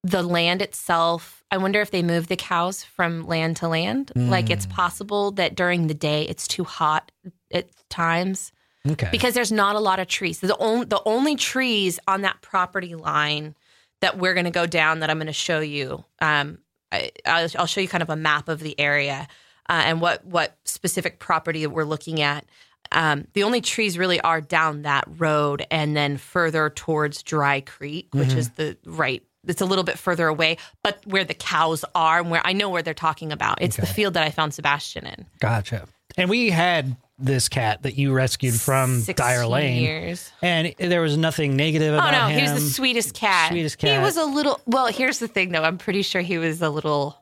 the land itself, I wonder if they move the cows from land to land. Like it's possible that during the day it's too hot at times. Okay. because there's not a lot of trees. The only the only trees on that property line that we're going to go down that I'm going to show you. Um, I, I'll, I'll show you kind of a map of the area uh, and what what specific property we're looking at. Um, the only trees really are down that road and then further towards Dry Creek, which is the right. It's a little bit further away, but where the cows are and where I know where they're talking about. It's the field that I found Sebastian in. gotcha. And we had this cat that you rescued from Dyer Lane. years. And there was nothing negative about him. Oh no, him. he was the sweetest cat. Sweetest cat. He was a little. Well, here's the thing, though. I'm pretty sure he was a little.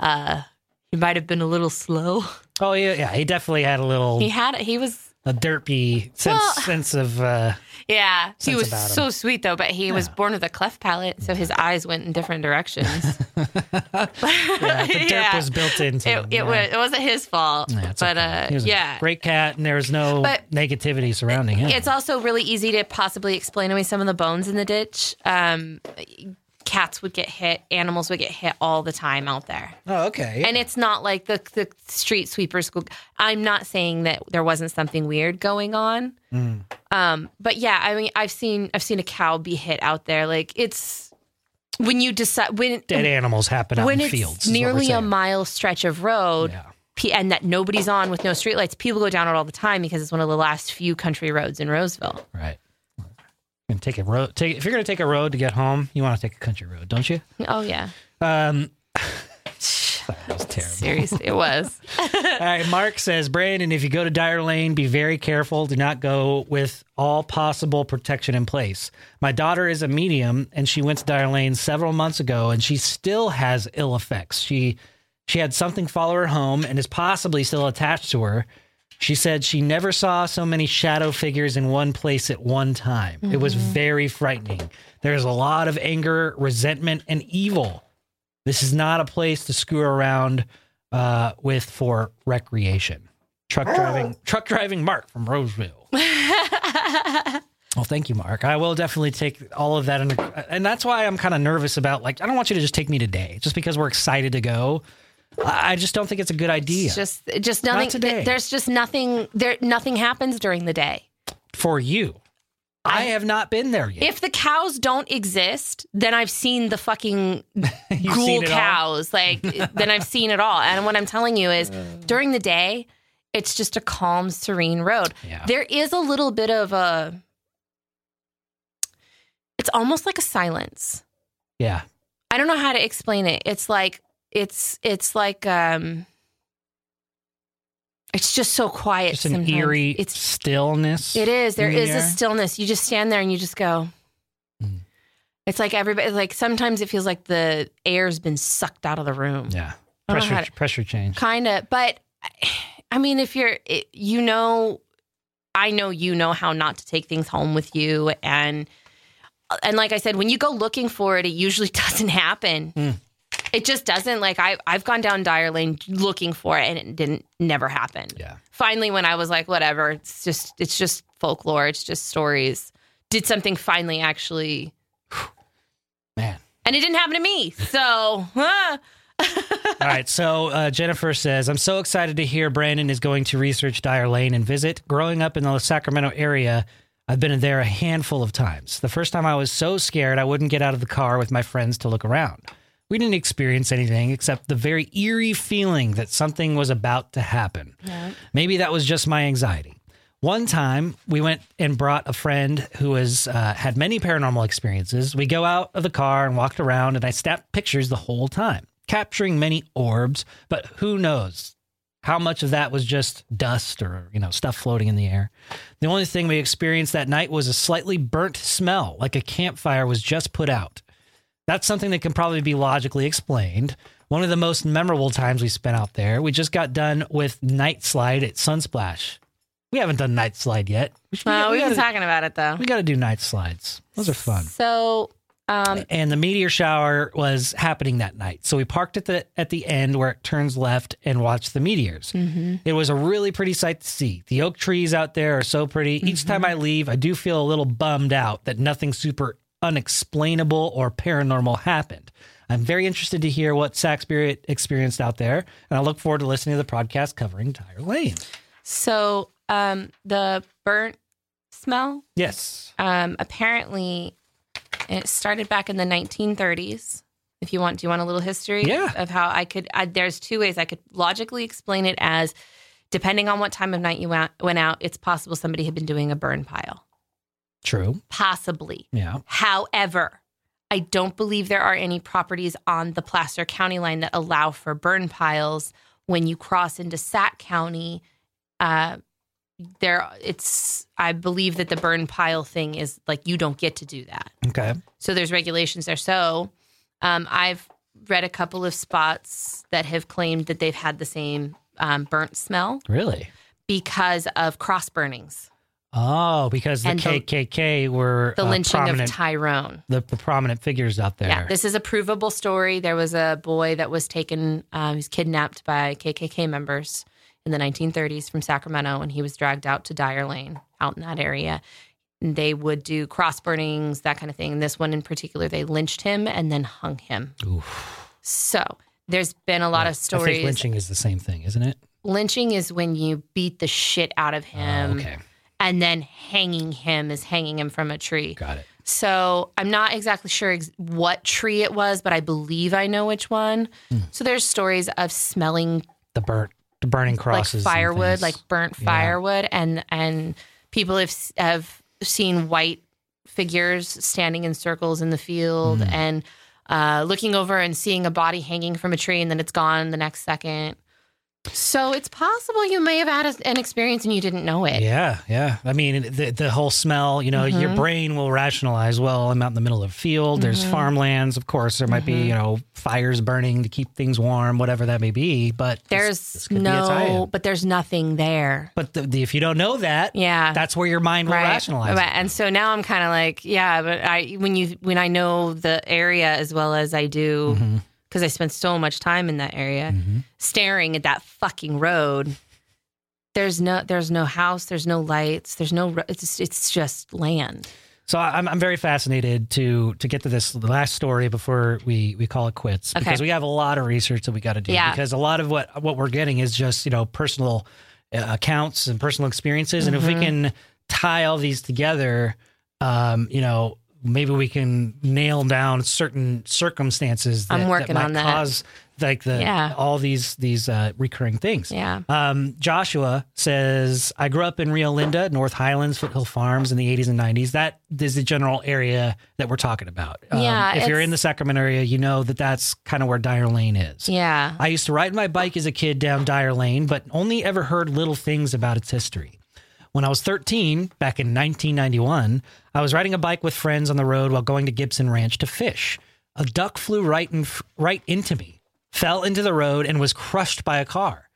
uh He might have been a little slow. Oh, yeah. Yeah. He definitely had a little, He had. He was. a derpy sense, Well- sense of, uh, Yeah, he was so sweet though. But he was born with a cleft palate, so his eyes went in different directions. yeah, the derp Yeah. was built into it, him. it yeah. was. It wasn't his fault. Yeah, but okay. He uh, yeah, great cat, and there was no But- negativity surrounding him. It's also really easy to possibly explain away some of the bones in the ditch. Um, cats would get hit, animals would get hit all the time out there. Oh, okay. And it's not like the the street sweepers. I'm not saying that there wasn't something weird going on. Mm. Um, but yeah, I mean, I've seen I've seen a cow be hit out there. Like it's when you decide when Dead animals happen out in fields. is what we're nearly a mile stretch of road. Yeah. And that nobody's on with no streetlights. People go down it all the time because it's one of the last few country roads in Roseville. Right. And take a road. Take if you're going to take a road to get home, you want to take a country road, don't you? Oh yeah, Um, that was terrible. seriously, it was. All right, Mark says, Brandon, if you go to Dyer Lane, be very careful. Do not go with all possible protection in place. My daughter is a medium, and she went to Dyer Lane several months ago, and she still has ill effects. She she had something follow her home and is possibly still attached to her. She said she never saw so many shadow figures in one place at one time. It was mm-hmm. very frightening. There's a lot of anger, resentment, and evil. This is not a place to screw around uh, with for recreation. Truck driving, truck driving, Mark from Roseville. well, thank you, Mark. I will definitely take all of that, and that's why I'm kind of nervous about. Like, I don't want you to just take me today, just because we're excited to go. I just don't think it's a good idea It's just just nothing. today. There's just nothing. There nothing happens during the day. for you. I, I- have not been there yet. If the cows don't exist, then I've seen the fucking ghoul it all? cows. Like then I've seen it all. And what I'm telling you is, during the day, it's just a calm, serene road. Yeah. There is a little bit of a. It's almost like a silence. Yeah, I don't know how to explain it. It's like it's it's like um. It's just so quiet. just an sometimes. eerie It's stillness. It is. There is the a stillness. You just stand there and you just go. Mm. It's like everybody. Like sometimes it feels like the air's been sucked out of the room. Yeah, I don't know how pressure to- pressure change. Kind of, but I mean, if you're, it, you know, I know you know how not to take things home with you, and and like I said, when you go looking for it, it usually doesn't happen. Mm. It just doesn't. Like I, I've gone down Dyer Lane looking for it, and it didn't never happen. Yeah, finally when I was like, whatever, it's just it's just folklore, it's just stories. Did something finally actually man. and it didn't happen to me. So. All right. So uh, Jennifer says, I'm so excited to hear Brandon is going to research Dyer Lane and visit. Growing up in the Sacramento area, I've been there a handful of times. The first time I was so scared I wouldn't get out of the car with my friends to look around. We didn't experience anything except the very eerie feeling that something was about to happen. Maybe that was just my anxiety. One time, we went and brought a friend who has uh, had many paranormal experiences. We go out of the car and walked around, and I snapped pictures the whole time, capturing many orbs. But who knows how much of that was just dust or you know stuff floating in the air? The only thing we experienced that night was a slightly burnt smell, like a campfire was just put out. That's something that can probably be logically explained. One of the most memorable times we spent out there, we just got done with night slide at Sunsplash. We haven't done night slide yet. We, well, we we've been talking about it though. we gotta do night slides. Those are fun. So um And the meteor shower was happening that night. So we parked at the at the end where it turns left and watched the meteors. It was a really pretty sight to see. The oak trees out there are so pretty. Each time I leave, I do feel a little bummed out that nothing super unexplainable or paranormal happened. I'm very interested to hear what Sac Spirit experienced out there, and I look forward to listening to the podcast covering Dyer Lane. so um the burnt smell Yes. um apparently it started back in the 1930s. If you want, do you want a little history Yeah. of how I could? I, there's two ways I could logically explain it as, depending on what time of night you went, went out, it's possible somebody had been doing a burn pile. True. Possibly. Yeah. However, I don't believe there are any properties on the Placer County line that allow for burn piles when you cross into Sac County. Uh, there, it's. I believe that the burn pile thing is like you don't get to do that. Okay. So there's regulations there. So um, I've read a couple of spots that have claimed that they've had the same um, burnt smell Really? because of cross burnings, Oh, because the And the- KKK were the uh, lynching of Tyrone. the, the prominent figures out there. Yeah, this is a provable story. There was a boy that was taken, um, he was kidnapped by KKK members in the 1930s from Sacramento, and he was dragged out to Dyer Lane, out in that area. they would do cross burnings, that kind of thing. And this one in particular, they lynched him and then hung him. Oof. So there's been a lot of stories. lynching is the same thing, isn't it? Lynching is when you beat the shit out of him, okay, and then hanging him is hanging him from a tree. got it. So I'm not exactly sure ex- what tree it was, but I believe I know which one. Hmm. So there's stories of smelling The burnt, the burning crosses, like firewood, like burnt Yeah. firewood, and and people have have seen white figures standing in circles in the field Mm. and uh, looking over and seeing a body hanging from a tree, and then it's gone the next second. So it's possible you may have had a, an experience and you didn't know it. Yeah, yeah. I mean, the the whole smell. You know, your Mhm. brain will rationalize. Well, I'm out in the middle of a field. There's Mhm. farmlands. Of course, there might be Mhm. you know fires burning to keep things warm, whatever that may be. But There's this be tie-in. no, but there's nothing there. But the, the, if you don't know that, Yeah. that's where your mind will right. rationalize. Right. And so now I'm kind of like, yeah, but I when you when I know the area as well as I do Mhm, because I spent so much time in that area mhm. staring at that fucking road. There's no there's no house, there's no lights, there's no it's just, it's just land. So I'm I'm very fascinated to to get to this last story before we we call it quits Okay. because we have a lot of research that we got to do Yeah. because a lot of what what we're getting is just you know personal uh, accounts and personal experiences and if we Mhm. can tie all these together, um, you know maybe we can nail down certain circumstances that, I'm working that might on that. cause like the Yeah. all these these uh, recurring things. Yeah. Um, Joshua says, I grew up in Rio Linda, North Highlands, Foothill Farms in the 80s and 90s. That is the general area that we're talking about. Um, Yeah, If you're in the Sacramento area, you know that that's kind of where Dyer Lane is. Yeah. I used to ride my bike as a kid down Dyer Lane, but only ever heard little things about its history. When I was 13, back in 1991, I was riding a bike with friends on the road while going to Gibson Ranch to fish. A duck flew right in, right into me, fell into the road, and was crushed by a car.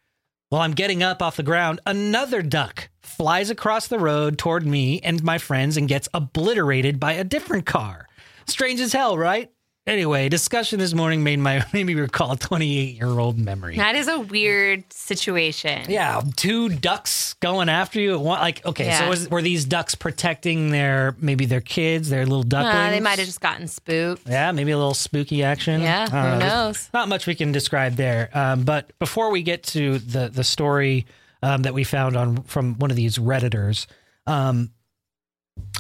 While I'm getting up off the ground, another duck flies across the road toward me and my friends and gets obliterated by a different car. Strange as hell, right? Anyway, discussion this morning made my made me recall a 28 year old memory. That is a weird situation. Yeah, two ducks going after you at one. Like, okay, so was, were these ducks protecting their maybe their kids, their little ducklings? Uh, they might have just gotten spooked. Yeah, maybe a little spooky action. Yeah, who know. There's knows? Not much we can describe there. Um, but before we get to the the story um, that we found on from one of these redditors, um,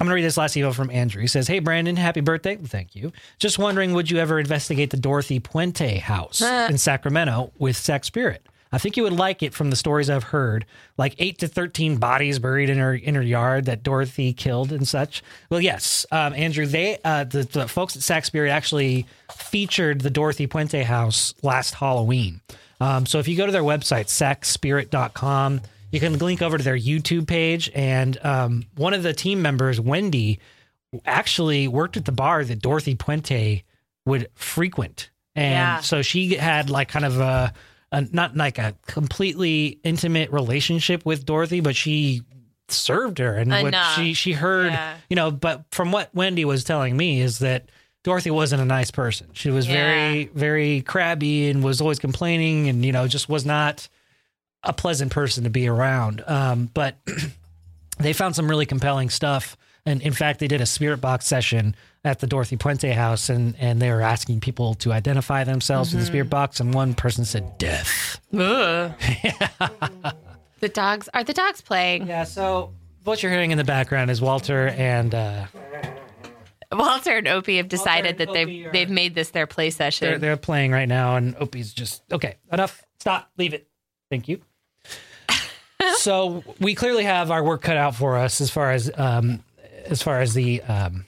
I'm gonna read this last email from Andrew. He says, "Hey Brandon, happy birthday! Thank you. Just wondering, would you ever investigate the Dorothy Puente house in Sacramento with Sac Spirit?" I think you would like it from the stories I've heard, like eight to thirteen bodies buried in her in her yard that Dorothy killed and such. Well, yes, um, Andrew, they uh, the, the folks at Sac Spirit actually featured the Dorothy Puente house last Halloween. Um, so if you go to their website, sacspirit.com, you can link over to their YouTube page. And um, one of the team members, Wendy, actually worked at the bar that Dorothy Puente would frequent. And Yeah. so she had like kind of a, a not like a completely intimate relationship with Dorothy, but she served her and what she she heard, Yeah. you know, but from what Wendy was telling me is that Dorothy wasn't a nice person. She was very very crabby and was always complaining and you know just was not a pleasant person to be around. Um, but they found some really compelling stuff. And in fact, they did a spirit box session at the Dorothy Puente house, and, and they were asking people to identify themselves in the spirit box. And one person said death. The dogs are the dogs playing. Yeah. So what you're hearing in the background is Walter and uh, Walter and Opie have decided that they've are- they've made this their play session. they're they're playing right now. And Opie's just okay. Enough. Stop. Leave it. Thank you. so we clearly have our work cut out for us as far as um, as far as the um,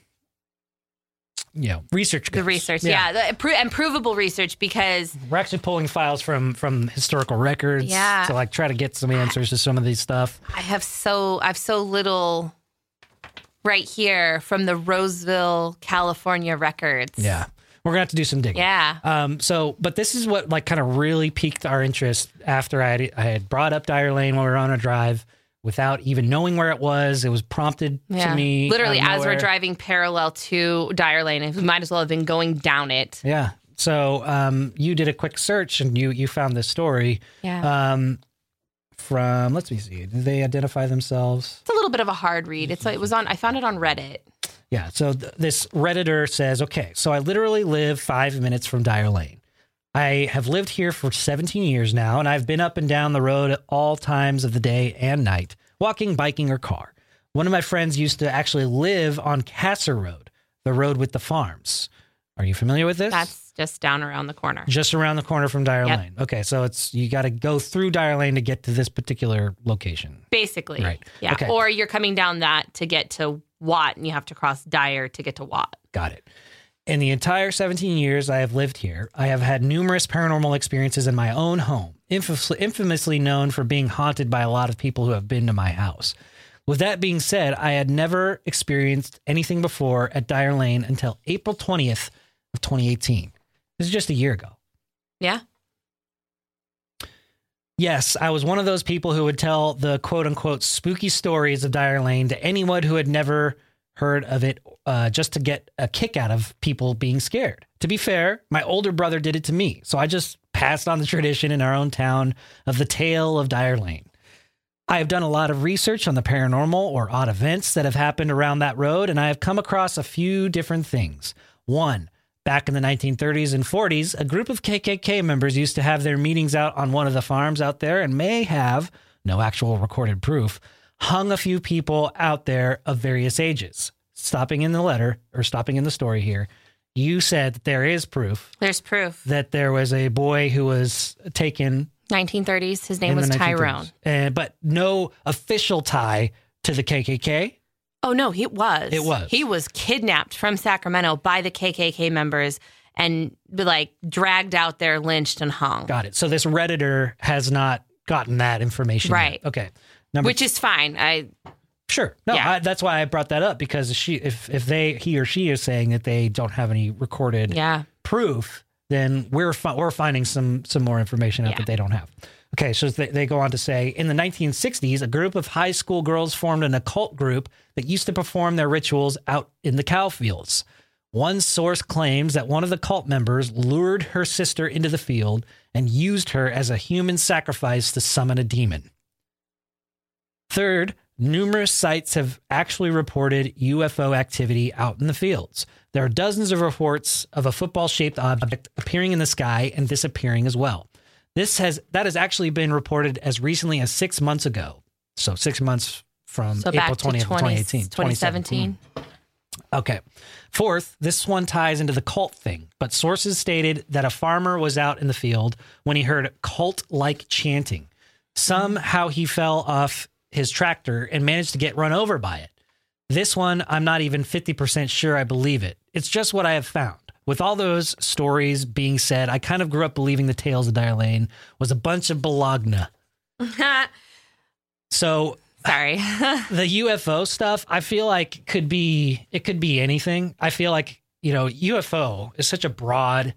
you know research goes. the research, yeah, the, pro- and provable research because We're actually pulling files from from historical records Yeah. to like try to get some answers to some of these stuff. I have so I've so little right here from the Roseville, California records. Yeah. We're gonna have to do some digging. Yeah. Um, so, but this is what like kind of really piqued our interest after I had, I had brought up Dyer Lane when we were on a drive without even knowing where it was. It was prompted Yeah. to me. Literally, as we're driving parallel to Dyer Lane, we might as well have been going down it. Yeah. So, um, you did a quick search and you you found this story. Yeah. Um, from, let's see, did they identify themselves? It's a little bit of a hard read. It's it was on. I found it on Reddit. Yeah. So th- this Redditor says, okay, so I literally live five minutes from Dyer Lane. I have lived here for 17 years now, and I've been up and down the road at all times of the day and night, walking, biking, or car. One of my friends used to actually live on Casser Road, the road with the farms. Are you familiar with this? That's just down around the corner. just around the corner from Dyer Yep. Lane. Okay, so it's you got to go through Dyer Lane to get to this particular location. Basically. Right. Yeah. Okay. Or you're coming down that to get to Watt and you have to cross Dyer to get to Watt. Got it. In the entire 17 years I have lived here, I have had numerous paranormal experiences in my own home, infamously, infamously known for being haunted by a lot of people who have been to my house. With that being said, I had never experienced anything before at Dyer Lane until April 20th of 2018. This is just a year ago. Yeah. Yes, I was one of those people who would tell the quote unquote spooky stories of Dyer Lane to anyone who had never heard of it uh, just to get a kick out of people being scared. To be fair, my older brother did it to me. So I just passed on the tradition in our own town of the tale of Dyer Lane. I have done a lot of research on the paranormal or odd events that have happened around that road, and I have come across a few different things. One, back in the 1930s and 40s, a group of KKK members used to have their meetings out on one of the farms out there and may have, no actual recorded proof, hung a few people out there of various ages. Stopping in the letter or stopping in the story here, you said that there is proof There's proof. that there was a boy who was taken 1930s. His name was Tyrone. and uh, but no official tie to the KKK. Oh no, he was. It was. He was kidnapped from Sacramento by the KKK members and like dragged out there, lynched and hung. Got it. So this redditor has not gotten that information, yet. Right. Okay. Number Which is fine. I Sure. No, Yeah. I, that's why I brought that up because she, if if they he or she is saying that they don't have any recorded yeah. proof, then we're fi- we're finding some some more information out Yeah. that they don't have. Okay, so they, go on to say in the 1960s, a group of high school girls formed an occult group that used to perform their rituals out in the cow fields. One source claims that one of the cult members lured her sister into the field and used her as a human sacrifice to summon a demon. Third, numerous sites have actually reported UFO activity out in the fields. There are dozens of reports of a football shaped object appearing in the sky and disappearing as well. This has that has actually been reported as recently as six months ago. So six months from So April 20th, 20, 2018, 2017. Hmm. Okay. Fourth, this one ties into the cult thing, but sources stated that a farmer was out in the field when he heard cult like chanting. Somehow he fell off his tractor and managed to get run over by it. This one, I'm not even 50% sure I believe it. It's just what I have found. With all those stories being said, I kind of grew up believing the tales of Dyer Lane was a bunch of balagna. So Sorry. the UFO stuff, I feel like could be it could be anything. I feel like, you know, UFO is such a broad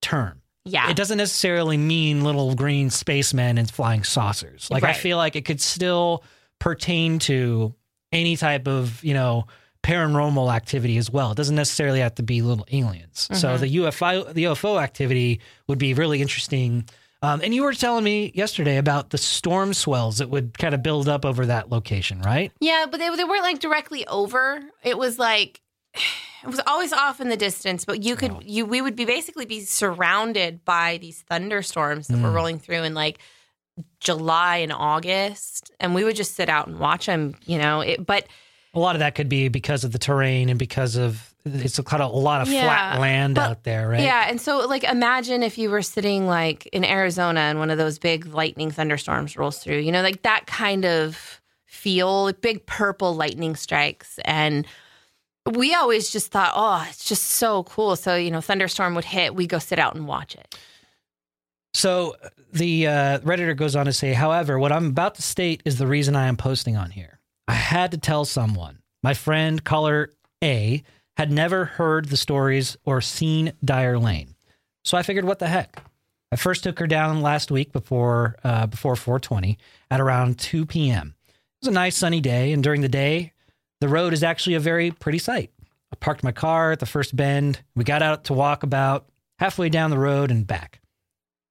term. yeah. It doesn't necessarily mean little green spacemen and flying saucers. Like I feel like it could still pertain to any type of, you know, paranormal activity as well. It doesn't necessarily have to be little aliens. So Mhm. the UFO the UFO activity would be really interesting. Um, and you were telling me yesterday about the storm swells that would kind of build up over that location, right? Yeah, but they, they weren't like directly over. It was like it was always off in the distance, but you could Oh. you we would be basically be surrounded by these thunderstorms that were Mm. rolling through in like July and August, and we would just sit out and watch them. You know, it, but A lot of that could be because of the terrain and because of it's a kind of a lot of Yeah, flat land but- out there, right? yeah, and so like imagine if you were sitting like in Arizona and one of those big lightning thunderstorms rolls through. You know, like that kind of feel, like big purple lightning strikes and we always just thought, oh, it's just so cool. So, you know, thunderstorm would hit, we go sit out and watch it. So the uh, Redditor goes on to say, however, what I'm about to state is the reason I am posting on here. I had to tell someone. My friend, caller A, had never heard the stories or seen Dyer Lane. So I figured, what the heck? I first took her down last week before uh, before 420 at around 2 p.m. It was a nice sunny day, and during the day, the road is actually a very pretty sight. I parked my car at the first bend. We got out to walk about halfway down the road and back.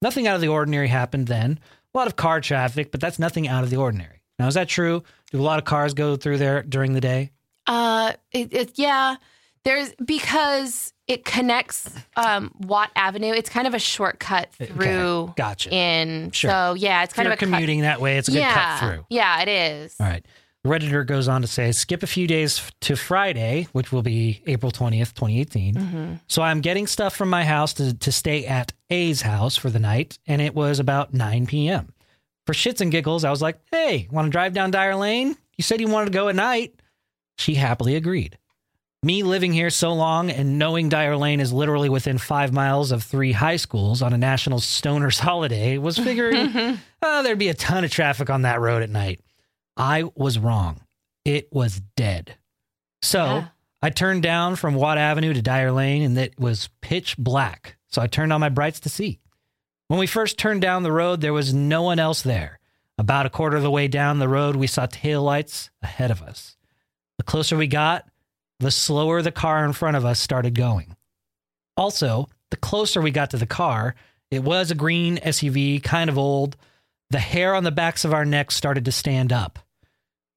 Nothing out of the ordinary happened then. a lot of car traffic, but that's nothing out of the ordinary. Now, is that true? Do a lot of cars go through there during the day? Uh, it, it, yeah, there's because it connects um, Watt Avenue. It's kind of a shortcut through Okay, gotcha. in. Sure. So yeah, it's kind of a cut- commuting that way, it's a good cut through. Yeah, it is. All right. Redditor goes on to say, skip a few days to Friday, which will be April 20th, 2018. Mm-hmm. So I'm getting stuff from my house to, to stay at A's house for the night, and it was about 9 p.m. For shits and giggles, I was like, hey, want to drive down Dyer Lane? You said you wanted to go at night. She happily agreed. Me living here so long and knowing Dyer Lane is literally within five miles of three high schools on a national stoners holiday was figuring oh, there'd be a ton of traffic on that road at night. I was wrong. It was dead. So Yeah. I turned down from Watt Avenue to Dyer Lane and it was pitch black. So I turned on my brights to see. When we first turned down the road, there was no one else there. About a quarter of the way down the road, we saw taillights ahead of us. The closer we got, the slower the car in front of us started going. Also, the closer we got to the car, it was a green SUV, kind of old. The hair on the backs of our necks started to stand up.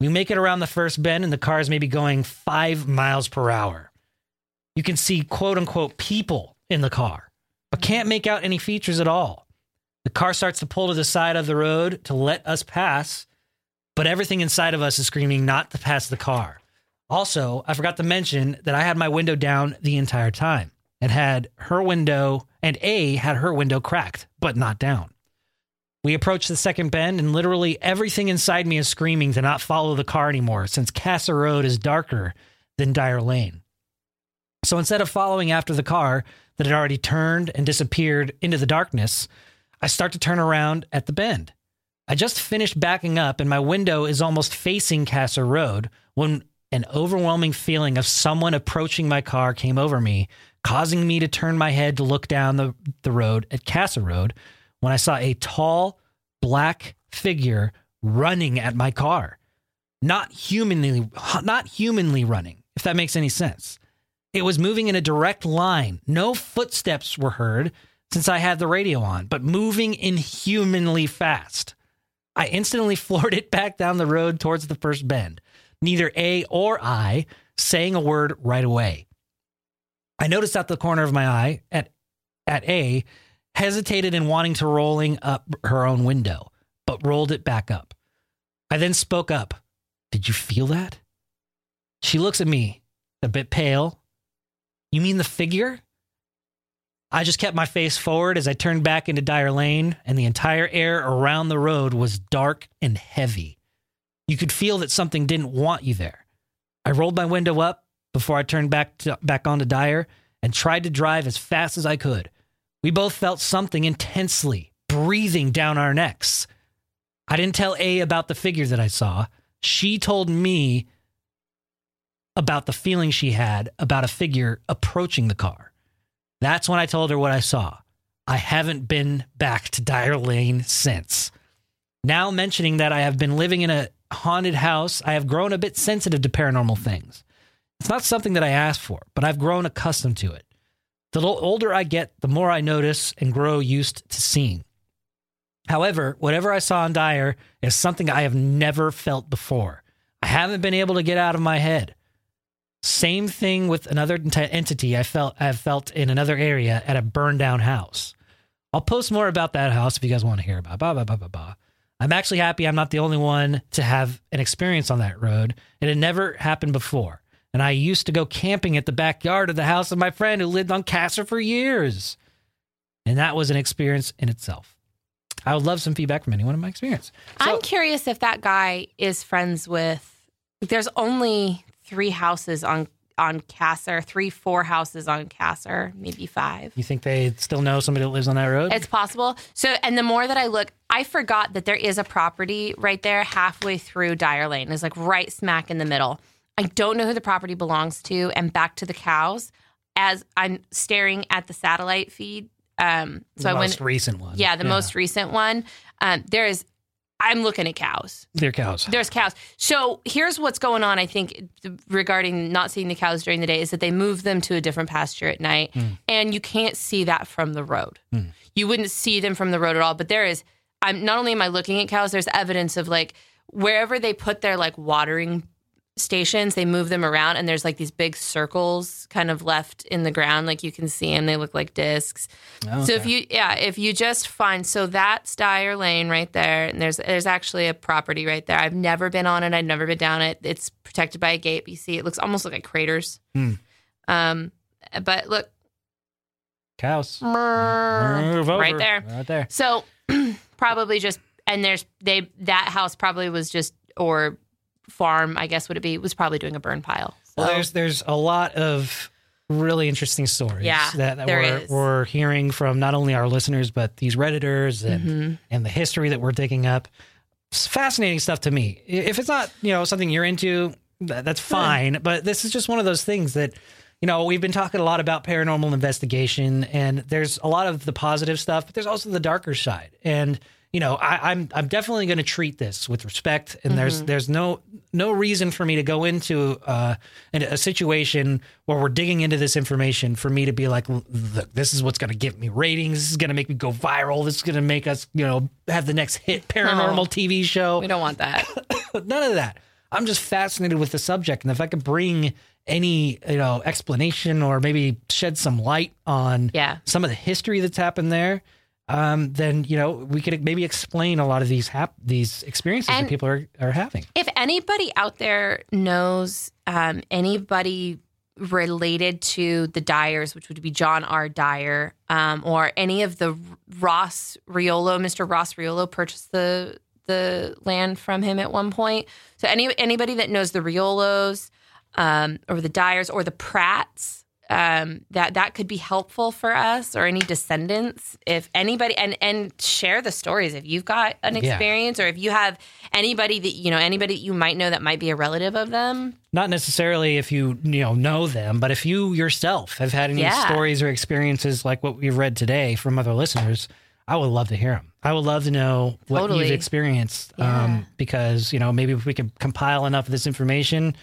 We make it around the first bend, and the car is maybe going five miles per hour. You can see quote unquote people in the car, but can't make out any features at all. The car starts to pull to the side of the road to let us pass, but everything inside of us is screaming not to pass the car. Also, I forgot to mention that I had my window down the entire time and had her window, and A had her window cracked, but not down. We approach the second bend, and literally everything inside me is screaming to not follow the car anymore since Casa Road is darker than Dyer Lane. So instead of following after the car that had already turned and disappeared into the darkness, I start to turn around at the bend. I just finished backing up, and my window is almost facing Casa Road when an overwhelming feeling of someone approaching my car came over me, causing me to turn my head to look down the, the road at Casa Road when I saw a tall, black figure running at my car. Not humanly not humanly running, if that makes any sense. It was moving in a direct line. No footsteps were heard since I had the radio on, but moving inhumanly fast. I instantly floored it back down the road towards the first bend. Neither A or I saying a word right away. I noticed out the corner of my eye at at A hesitated in wanting to rolling up her own window, but rolled it back up. I then spoke up. Did you feel that? She looks at me, a bit pale. You mean the figure? I just kept my face forward as I turned back into Dyer Lane, and the entire air around the road was dark and heavy. You could feel that something didn't want you there. I rolled my window up before I turned back to, back onto Dyer and tried to drive as fast as I could. We both felt something intensely breathing down our necks. I didn't tell A about the figure that I saw. She told me about the feeling she had about a figure approaching the car. That's when I told her what I saw. I haven't been back to Dyer Lane since. Now, mentioning that I have been living in a haunted house, I have grown a bit sensitive to paranormal things. It's not something that I asked for, but I've grown accustomed to it. The older I get, the more I notice and grow used to seeing. However, whatever I saw in Dyer is something I have never felt before. I haven't been able to get out of my head. Same thing with another ent- entity I felt I've felt in another area at a burned down house. I'll post more about that house if you guys want to hear about. it. Blah blah blah blah blah. I'm actually happy I'm not the only one to have an experience on that road. It had never happened before. And I used to go camping at the backyard of the house of my friend who lived on Casser for years. And that was an experience in itself. I would love some feedback from anyone in my experience. So, I'm curious if that guy is friends with. There's only three houses on on Casser, three, four houses on Casser, maybe five. you think they still know somebody that lives on that road? It's possible. So, and the more that I look, I forgot that there is a property right there halfway through Dyer Lane. It's like right smack in the middle. I don't know who the property belongs to. And back to the cows, as I'm staring at the satellite feed. Um, so the I most went, recent one. yeah, the most recent one. Um, there is, I'm looking at cows. They're cows. There's cows. So here's what's going on. I think regarding not seeing the cows during the day is that they move them to a different pasture at night, hmm. and you can't see that from the road. Hmm. You wouldn't see them from the road at all. But there is I'm not only am I looking at cows, there's evidence of like wherever they put their like watering stations, they move them around, and there's like these big circles kind of left in the ground, like you can see them. They look like discs. So if you, yeah, if you just find, so that's Dyer Lane right there, and there's there's actually a property right there. I've never been on it. I've never been down it. It's protected by a gate. You see, it looks almost like craters. Hmm. Um, but look, cows. Move over. right there. Right there. So probably just and there's they that house probably was just or farm I guess would it be was probably doing a burn pile. So, Well, there's there's a lot of really interesting stories Yeah, that, that we're, is. we're hearing from not only our listeners but these redditors and Mhm. and the history that we're digging up. It's fascinating stuff to me. If it's not you know something you're into, that's fine. But this is just one of those things that. You know, we've been talking a lot about paranormal investigation, and there's a lot of the positive stuff, but there's also the darker side. And you know, I, I'm I'm definitely going to treat this with respect, and there's there's no no reason for me to go into uh, in a situation where we're digging into this information for me to be like, look, this is what's going to give me ratings. This is going to make me go viral. This is going to make us, you know, have the next hit paranormal No. TV show. we don't want that. None of that. I'm just fascinated with the subject, and if I could bring any, you know, explanation or maybe shed some light on Yeah. some of the history that's happened there, um, then you know we could maybe explain a lot of these hap- these experiences And- that people are are having. if anybody out there knows um, anybody related to the Dyers, which would be John R. Dyer, um, or any of the Ross Riolo, Mr. Ross Riolo purchased the the land from him at one point. So any anybody that knows the Riolos, um, or the Dyers, or the Pratts. Um, that that could be helpful for us or any descendants if anybody and and share the stories if you've got an Yeah. experience or if you have anybody that you know anybody that you might know that might be a relative of them Not necessarily if you you know know them, but if you yourself have had any Yeah. stories or experiences like what we've read today from other listeners, I would love to hear them. I would love to know what Totally. you've experienced, Yeah. um, because you know maybe if we could compile enough of this information,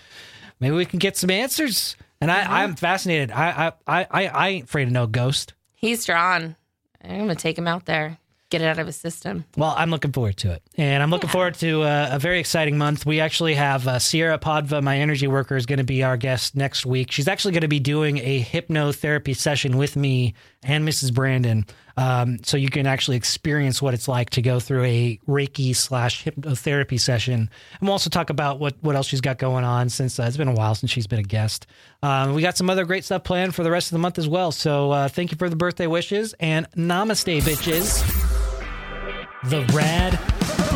maybe we can get some answers. And Mm-hmm. I, I'm fascinated. I, I, I, I ain't afraid of no ghost. he's drawn i'm gonna take him out there get it out of his system Well, I'm looking forward to it, and I'm looking forward to uh, a very exciting month. We actually have uh, Sierra Podva, my energy worker, is going to be our guest next week. She's actually going to be doing a hypnotherapy session with me and Mrs. Brandon, um, so you can actually experience what it's like to go through a Reiki slash hypnotherapy session. And we'll also talk about what what else she's got going on since uh, it's been a while since she's been a guest. Um, we got some other great stuff planned for the rest of the month as well. So uh, thank you for the birthday wishes and namaste, bitches. The Rad